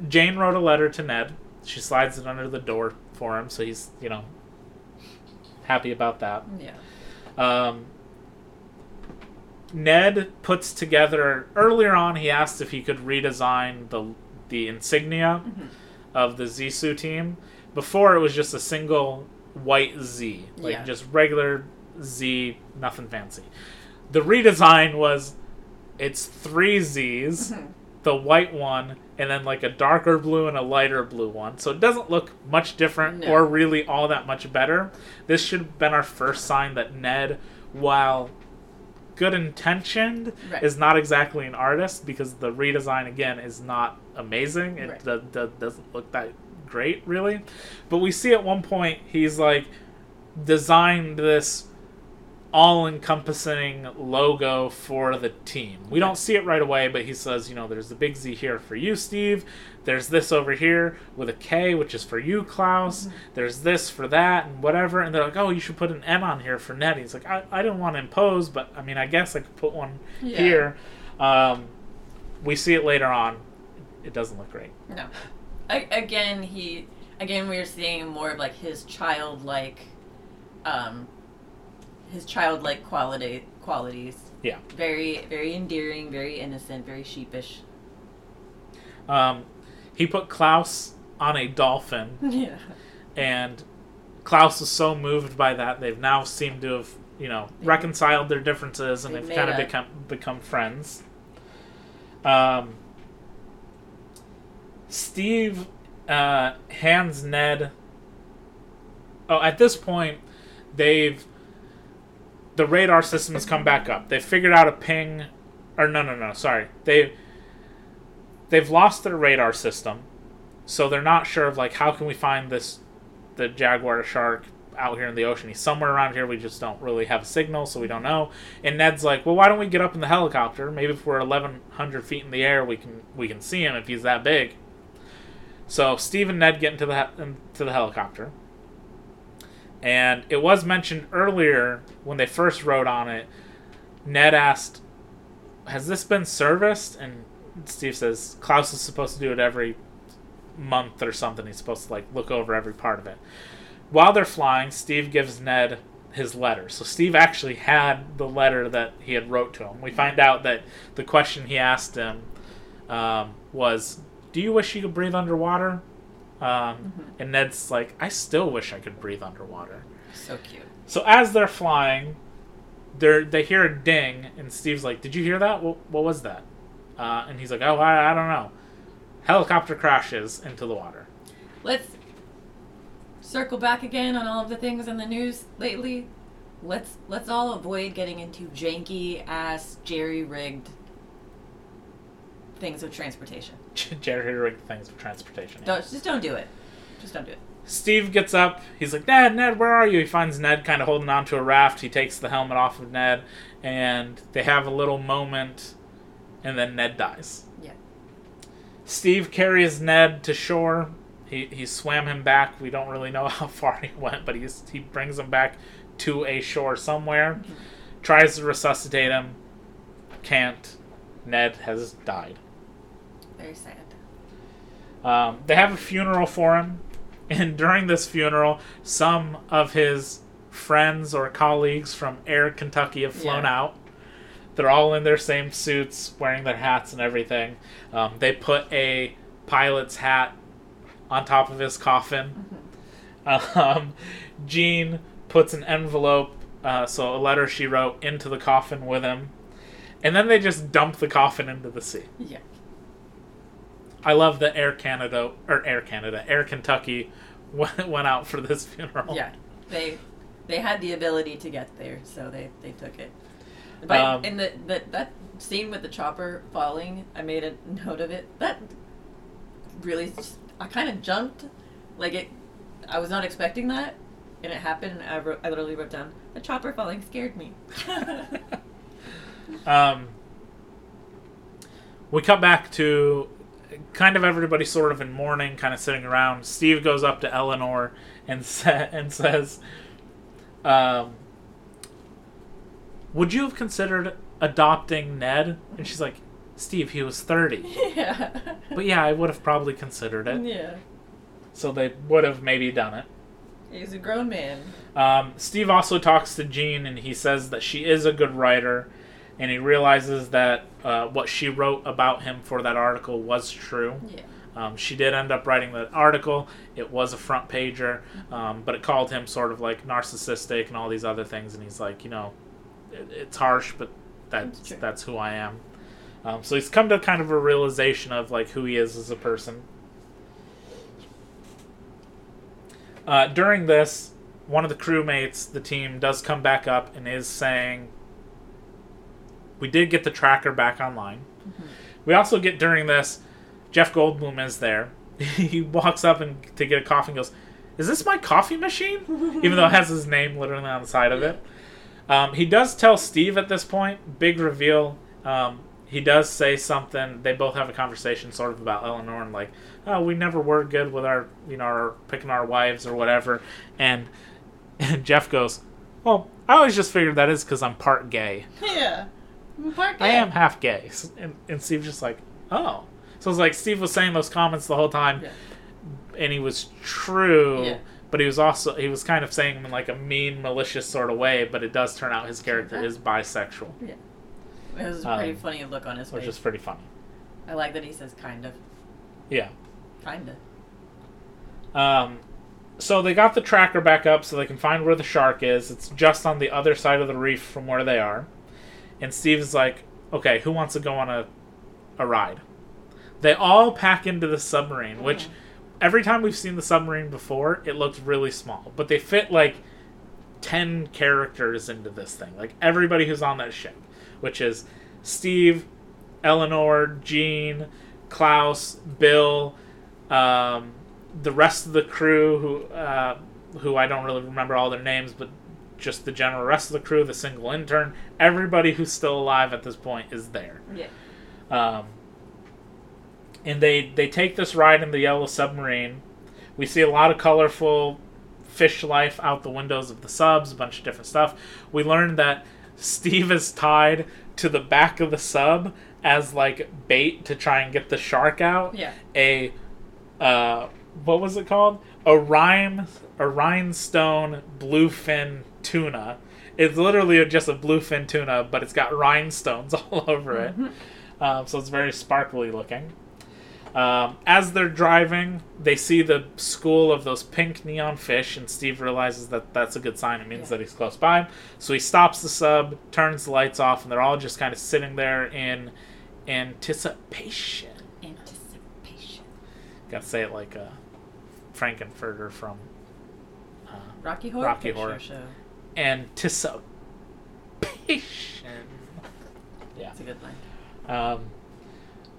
Jane wrote a letter to Ned. She slides it under the door for him, so he's you know happy about that. Yeah. Um, Ned puts together earlier on. He asked if he could redesign the the insignia of the Zissou team. Before it was just a single white Z, like Yeah. just regular Z, nothing fancy. The redesign was it's three Z's, mm-hmm. the white one, and then like a darker blue and a lighter blue one. So it doesn't look much different No. or really all that much better. This should have been our first sign that Ned, while good intentioned, Right. is not exactly an artist because the redesign again is not amazing. It Right. do- do- doesn't look that great really. But we see at one point he's like designed this all encompassing logo for the team. We don't see it right away, but he says, you know, there's the big Z here for you, Steve. There's this over here with a K, which is for you, Klaus. There's this for that, and whatever. And they're like, oh, you should put an N on here for Nettie. He's like, I, I didn't want to impose, but I mean, I guess I could put one Yeah. here. Um, we see it later on. It doesn't look great. No. I, again, he again we're seeing more of like his childlike, um, his childlike quality qualities. Yeah. Very very endearing, very innocent, very sheepish. Um, he put Klaus on a dolphin. Yeah. and Klaus was so moved by that they've now seemed to have you know reconciled their differences and They've they've kind of become become friends. Um, Steve uh, hands Ned. Oh, at this point, they've the radar system has come back up. They've figured out a ping, or no, no, no, sorry, they they've lost their radar system so they're not sure of like how can we find this the jaguar shark out here in the ocean? He's somewhere around here we just don't really have a signal so we don't know. And ned's like well why don't we get up in the helicopter? Maybe if we're 1100 feet in the air we can we can see him if he's that big so steve and ned get into the into the helicopter and it was mentioned earlier when they first rode on it ned asked has this been serviced and steve says klaus is supposed to do it every month or something. He's supposed to like look over every part of it. While they're flying, Steve gives Ned his letter. So Steve actually had the letter that he had wrote to him. We find out that the question he asked him um, was, "Do you wish you could breathe underwater?" Um, And Ned's like, "I still wish I could breathe underwater." So cute. So as they're flying, they they hear a ding, and Steve's like, "Did you hear that? What, what was that?" Uh, and he's like, "Oh, I, I don't know." Helicopter crashes into the water. Let's circle back again on all of the things in the news lately. Let's let's all avoid getting into janky ass jerry rigged things of transportation. Jerry rigged things of transportation. Don't just don't do it. Just don't do it. Steve gets up. He's like, Ned, Ned, where are you? He finds Ned kind of holding onto a raft. He takes the helmet off of Ned, and they have a little moment, and then Ned dies. Yeah. Steve carries Ned to shore. He, he swam him back. We don't really know how far he went, but he's, he brings him back to a shore somewhere. Mm-hmm. Tries to resuscitate him. Can't. Ned has died. Very sad. Um, they have a funeral for him, and during this funeral, some of his friends or colleagues from Air Kentucky have flown Yeah. out. They're all in their same suits, wearing their hats and everything. Um, they put a pilot's hat on top of his coffin. Um, Jean puts an envelope, uh, so a letter she wrote, into the coffin with him. And then they just dump the coffin into the sea. Yeah. I love that Air Canada or Air Canada, Air Kentucky went, went out for this funeral. Yeah. They they had the ability to get there, so they, they took it. But Um, in the, the that scene with the chopper falling, I made a note of it. That really just, I kind of jumped. Like it I was not expecting that. And it happened and I wrote I literally wrote down the chopper falling scared me. Um, we cut back to kind of everybody sort of in mourning, kind of sitting around. Steve goes up to Eleanor and sa- and says, um, "Would you have considered adopting Ned?" And she's like, "Steve, he was 30." yeah. But yeah, I would have probably considered it. Yeah. So they would have maybe done it. He's a grown man. Um, Steve also talks to Jean, and he says that she is a good writer, and he realizes that uh, what she wrote about him for that article was true. Yeah. Um, she did end up writing that article. It was a front pager, um, but it called him sort of like narcissistic and all these other things. And he's like, you know, it, it's harsh, but that's that's who I am. Um, so he's come to kind of a realization of like who he is as a person. Uh, during this, one of the crewmates, the team, does come back up and is saying, "We did get the tracker back online." We also get during this, Jeff Goldblum is there. he walks up and to get a coffee and goes, "Is this my coffee machine?" Even though it has his name literally on the side of it. Um, he does tell Steve at this point. Big reveal. Um, he does say something. They both have a conversation, sort of about Eleanor and like, "Oh, we never were good with our, you know, our picking our wives or whatever." And and Jeff goes, "Well, I always just figured that is because I'm part gay." Yeah. I am half gay. And, and Steve's just like, oh. So it's like Steve was saying those comments the whole time, Yeah. and he was true, Yeah. but he was also, he was kind of saying them in like a mean, malicious sort of way, but it does turn out his character is bisexual, Yeah, It was a pretty Um, funny look on his face, which is pretty funny. I like that he says kind of. Yeah. Kind of. Um, so they got the tracker back up so they can find where the shark is. It's just on the other side of the reef from where they are. And Steve's like, okay, who wants to go on a, a ride? They all pack into the submarine, which every time we've seen the submarine before, it looks really small. But they fit like 10 characters into this thing. Like everybody who's on that ship, which is Steve, Eleanor, Jean, Klaus, Bill, um, the rest of the crew who uh, who I don't really remember all their names, but just the general rest of the crew, the single intern, everybody who's still alive at this point is there. Yeah. Um, and they they take this ride in the yellow submarine. We see a lot of colorful fish life out the windows of the subs, a bunch of different stuff. We learn that Steve is tied to the back of the sub as like bait to try and get the shark out. Yeah. A uh, what was it called? A rhyme, a rhinestone bluefin tuna. It's literally just a bluefin tuna, but it's got rhinestones all over it. Um, so it's very sparkly looking. Um, as they're driving, they see the school of those pink neon fish, and Steve realizes that that's a good sign. It means Yeah. that he's close by. So he stops the sub, turns the lights off, and they're all just kind of sitting there in anticipation. Anticipation. Got to say it like a Frank-N-Furter from uh, Rocky Horror Rocky Picture Horror. Show. Anticipation. Yeah. That's a good line. Um,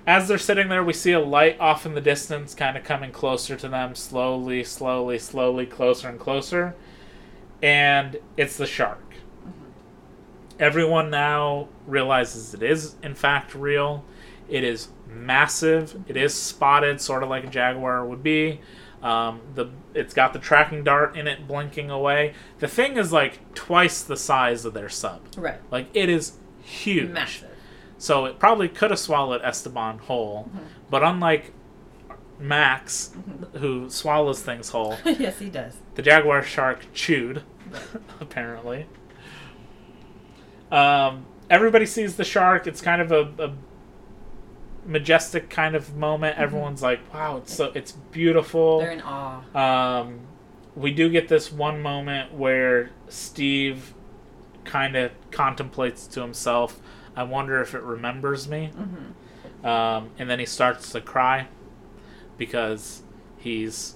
as they're sitting there, we see a light off in the distance, kind of coming closer to them, slowly, slowly, slowly, closer and closer. And it's the shark. Everyone now realizes it is, in fact, real. It is massive. It is spotted, sort of like a jaguar would be. Um, the it's got the tracking dart in it, blinking away. The thing is like twice the size of their sub. Right. Like it is huge. Massive. So it probably could have swallowed Esteban whole, but unlike Max, who swallows things whole, yes, he does. the jaguar shark chewed, apparently. Um, everybody sees the shark. It's kind of a, a majestic kind of moment. Everyone's like, "Wow, it's so it's beautiful." They're in awe. Um, we do get this one moment where Steve kind of contemplates to himself, I wonder if it remembers me. Um, and then he starts to cry because he's,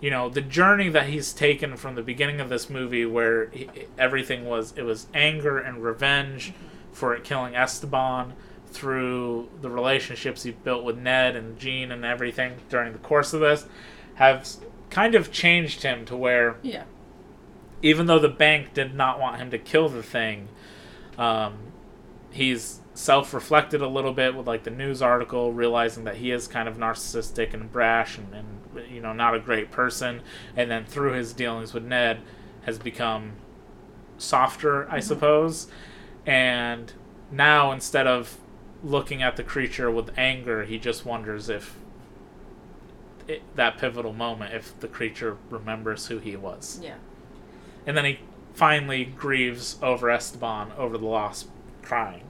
you know, the journey that he's taken from the beginning of this movie where he, everything was, it was anger and revenge for it killing Esteban through the relationships he built with Ned and Jean and everything during the course of this have kind of changed him to where Yeah. even though the bank did not want him to kill the thing, um, he's self-reflected a little bit with like the news article, realizing that he is kind of narcissistic and brash and, and you know not a great person, and then through his dealings with Ned, has become softer, I suppose, and now instead of looking at the creature with anger, he just wonders if it, that pivotal moment, if the creature remembers who he was. Yeah. And then he finally grieves over Esteban over the loss, crying.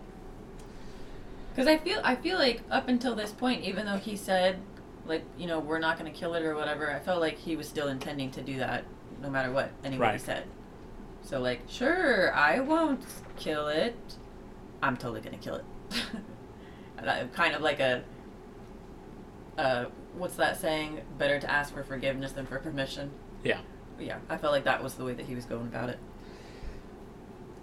Because I feel I feel like up until this point, even though he said, like you know, we're not going to kill it or whatever, I felt like he was still intending to do that, no matter what anybody Right. said. So like, sure, I won't kill it. I'm totally gonna kill it. kind of like a uh, what's that saying? Better to ask for forgiveness than for permission. Yeah. Yeah, I felt like that was the way that he was going about it.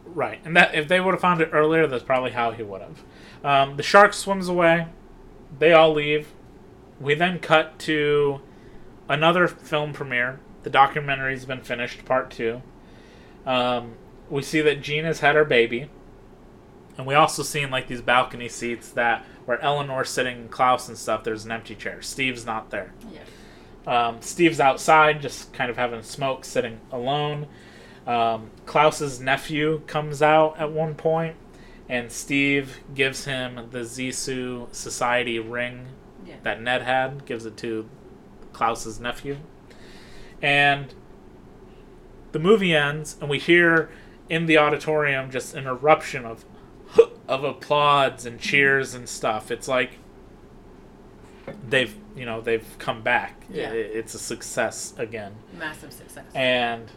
Right, and that if they would have found it earlier, that's probably how he would have. Um, the shark swims away. They all leave. We then cut to another film premiere. The documentary's been finished, part two. Um, we see that Gina's had her baby, and we also seen like these balcony seats that where Eleanor's sitting, and Klaus and stuff. There's an empty chair. Steve's not there. Yeah. Um, Steve's outside, just kind of having a smoke, sitting alone. Um, Klaus's nephew comes out at one point, and Steve gives him the Zissou Society ring Yeah. that Ned had, gives it to Klaus's nephew. And the movie ends, and we hear in the auditorium just an eruption of of applauds and cheers and stuff. It's like they've you know they've come back. Yeah. It's a success again. Massive success. And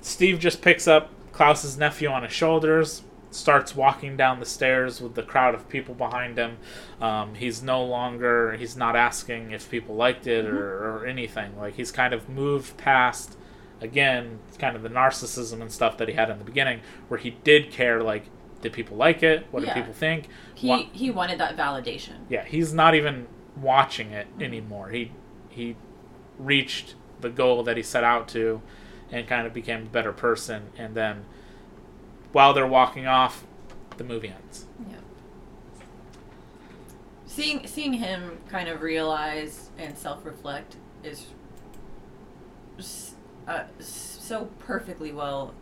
Steve just picks up Klaus's nephew on his shoulders, starts walking down the stairs with the crowd of people behind him. Um, he's no longer, he's not asking if people liked it or, or anything. Like, he's kind of moved past, again, kind of the narcissism and stuff that he had in the beginning, where he did care, like, did people like it? What Yeah. did people think? he Wha- he wanted that validation. yeah, he's not even watching it mm-hmm. anymore. He he reached the goal that he set out to and kind of became a better person and then while they're walking off, the movie ends. Yeah. Seeing seeing him kind of realize and self reflect is uh, so perfectly well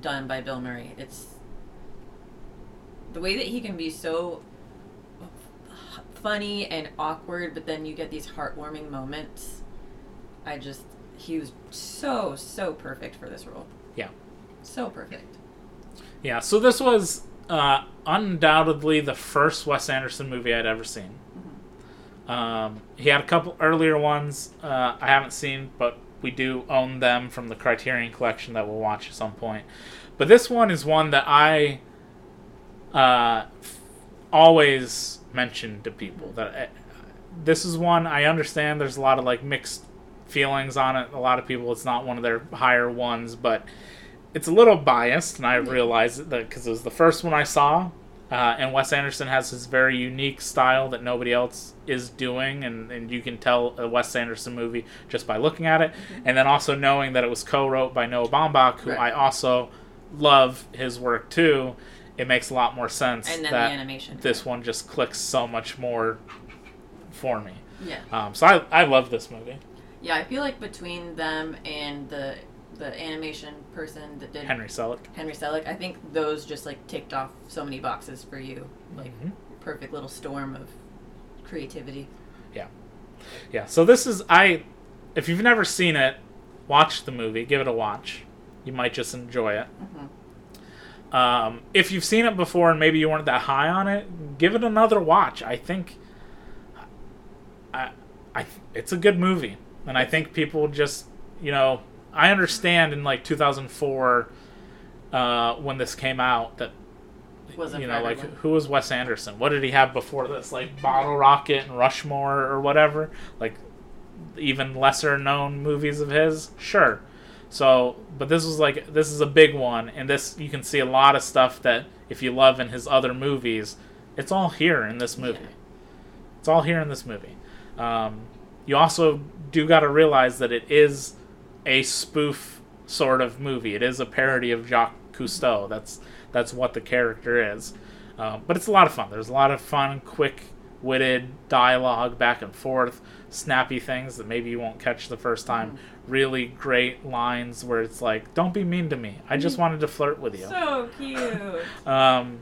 done by Bill Murray. It's the way that he can be so f- funny and awkward, but then you get these heartwarming moments. I just he was so so perfect for this role. Yeah. So perfect. Yeah, so this was uh, undoubtedly the first Wes Anderson movie I'd ever seen. Um, he had a couple earlier ones uh, I haven't seen, but we do own them from the Criterion Collection that we'll watch at some point. But this one is one that I uh, always mention to people that uh, this is one I understand. There's a lot of like mixed feelings on it. A lot of people, it's not one of their higher ones, but it's a little biased, and I realize that because it was the first one I saw. Uh, and Wes Anderson has his very unique style that nobody else is doing, and, and you can tell a Wes Anderson movie just by looking at it. And then also knowing that it was co-wrote by Noah Baumbach, who Right. I also love his work too. It makes a lot more sense And then that the animation. this one just clicks so much more for me. Yeah. Um, so I, I love this movie. Yeah, I feel like between them and the the animation person that did Henry Selick. Henry Selick, I think those just like ticked off so many boxes for you. Like Mhm. perfect little storm of creativity. Yeah, yeah. so this is I if you've never seen it, watch the movie, give it a watch. You might just enjoy it. Um, if you've seen it before and maybe you weren't that high on it, give it another watch. I think I, I it's a good movie, and I think people just you know I understand in like 2004 uh, when this came out that Wasn't you know like everyone. who was Wes Anderson? What did he have before this? Like Bottle Rocket and Rushmore or whatever? Like even lesser known movies of his? Sure. So, but this was like this is a big one, and this you can see a lot of stuff that if you love in his other movies, it's all here in this movie. Yeah. It's all here in this movie. Um, you also do got to realize that it is a spoof sort of movie. It is a parody of Jacques Cousteau. That's that's what the character is. Um, but it's a lot of fun. There's a lot of fun, quick-witted dialogue back and forth, snappy things that maybe you won't catch the first time. Really great lines where it's like, "Don't be mean to me. I just wanted to flirt with you." So cute. Um,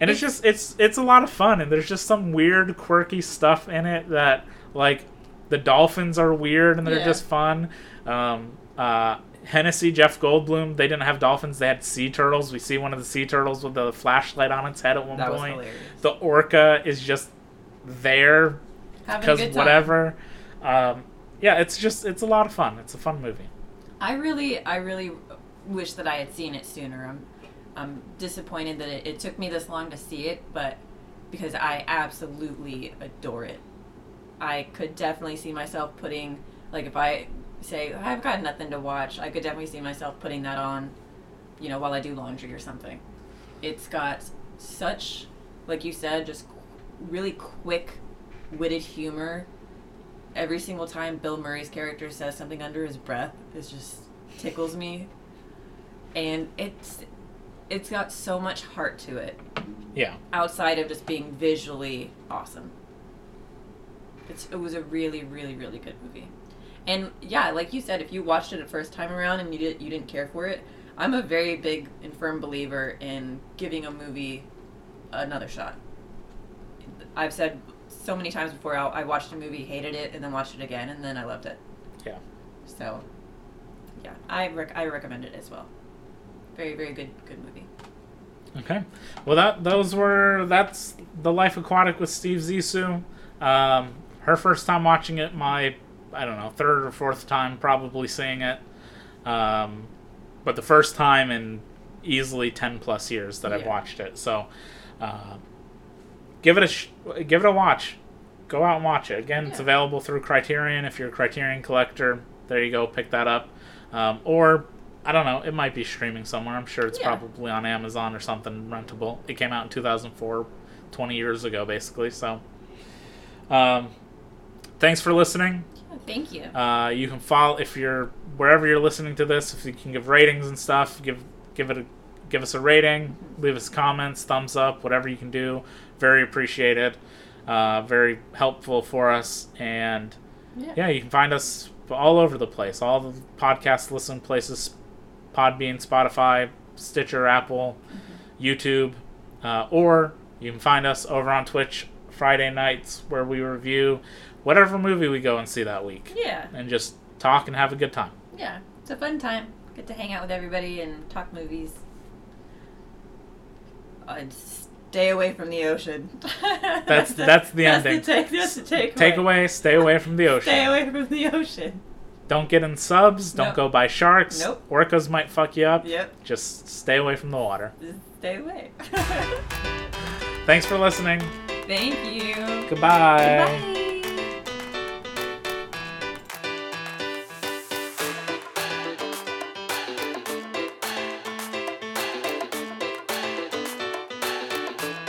and it's just it's it's a lot of fun, and there's just some weird, quirky stuff in it that like the dolphins are weird and they're Yeah. just fun. Um, uh, Hennessey, Jeff Goldblum, they didn't have dolphins; they had sea turtles. We see one of the sea turtles with the flashlight on its head at one That point. The orca is just there because whatever. Um, yeah, it's just it's a lot of fun. It's a fun movie. I really, I really wish that I had seen it sooner. I'm, I'm disappointed that it, it took me this long to see it, but because I absolutely adore it. I could definitely see myself putting like if I say oh, I've got nothing to watch, I could definitely see myself putting that on, you know, while I do laundry or something. It's got such, like you said, just really quick, witted humor. Every single time Bill Murray's character says something under his breath, it just tickles me. And it's it's got so much heart to it Yeah. outside of just being visually awesome. It's, it was a really, really, really good movie. And yeah, like you said, if you watched it a first time around and you did you didn't care for it, I'm a very big and firm believer in giving a movie another shot. I've said so many times before, I I watched a movie, hated it, and then watched it again, and then I loved it. Yeah. So, yeah, I rec- I recommend it as well. Very, very good, good movie. Okay. Well, that those were that's the Life Aquatic with Steve Zissou. Um, her first time watching it, my I don't know third or fourth time probably seeing it, um, but the first time in easily ten plus years that I've watched it. So, uh, give it a sh- give it a watch. Go out and watch it. Again, it's available through Criterion. If you're a Criterion collector, there you go. Pick that up. Um, or I don't know. It might be streaming somewhere. I'm sure it's Yeah. probably on Amazon or something rentable. It came out in 2004, 20 years ago, basically. So, um, thanks for listening. Thank you. Uh, you can follow if you're wherever you're listening to this. If you can give ratings and stuff, give give it a give us a rating, leave us comments, thumbs up, whatever you can do. Very appreciated. Uh, very helpful for us. And yeah, you can find us all over the place. All the podcast listen places: Podbean, Spotify, Stitcher, Apple, YouTube, uh, or you can find us over on Twitch Friday nights where we review whatever movie we go and see that week Yeah, and just talk and have a good time. yeah. It's a fun time. Get to hang out with everybody and talk movies. Uh, stay away from the ocean. That's- that's the that's ending. The take, that's the takeaway. Take away, stay away from the ocean. Stay away from the ocean. Don't get in subs. Don't Nope. go by sharks. Nope. Orcas might fuck you up. Yep. Just stay away from the water. Just stay away. Thanks for listening. Thank you. Goodbye. Bye.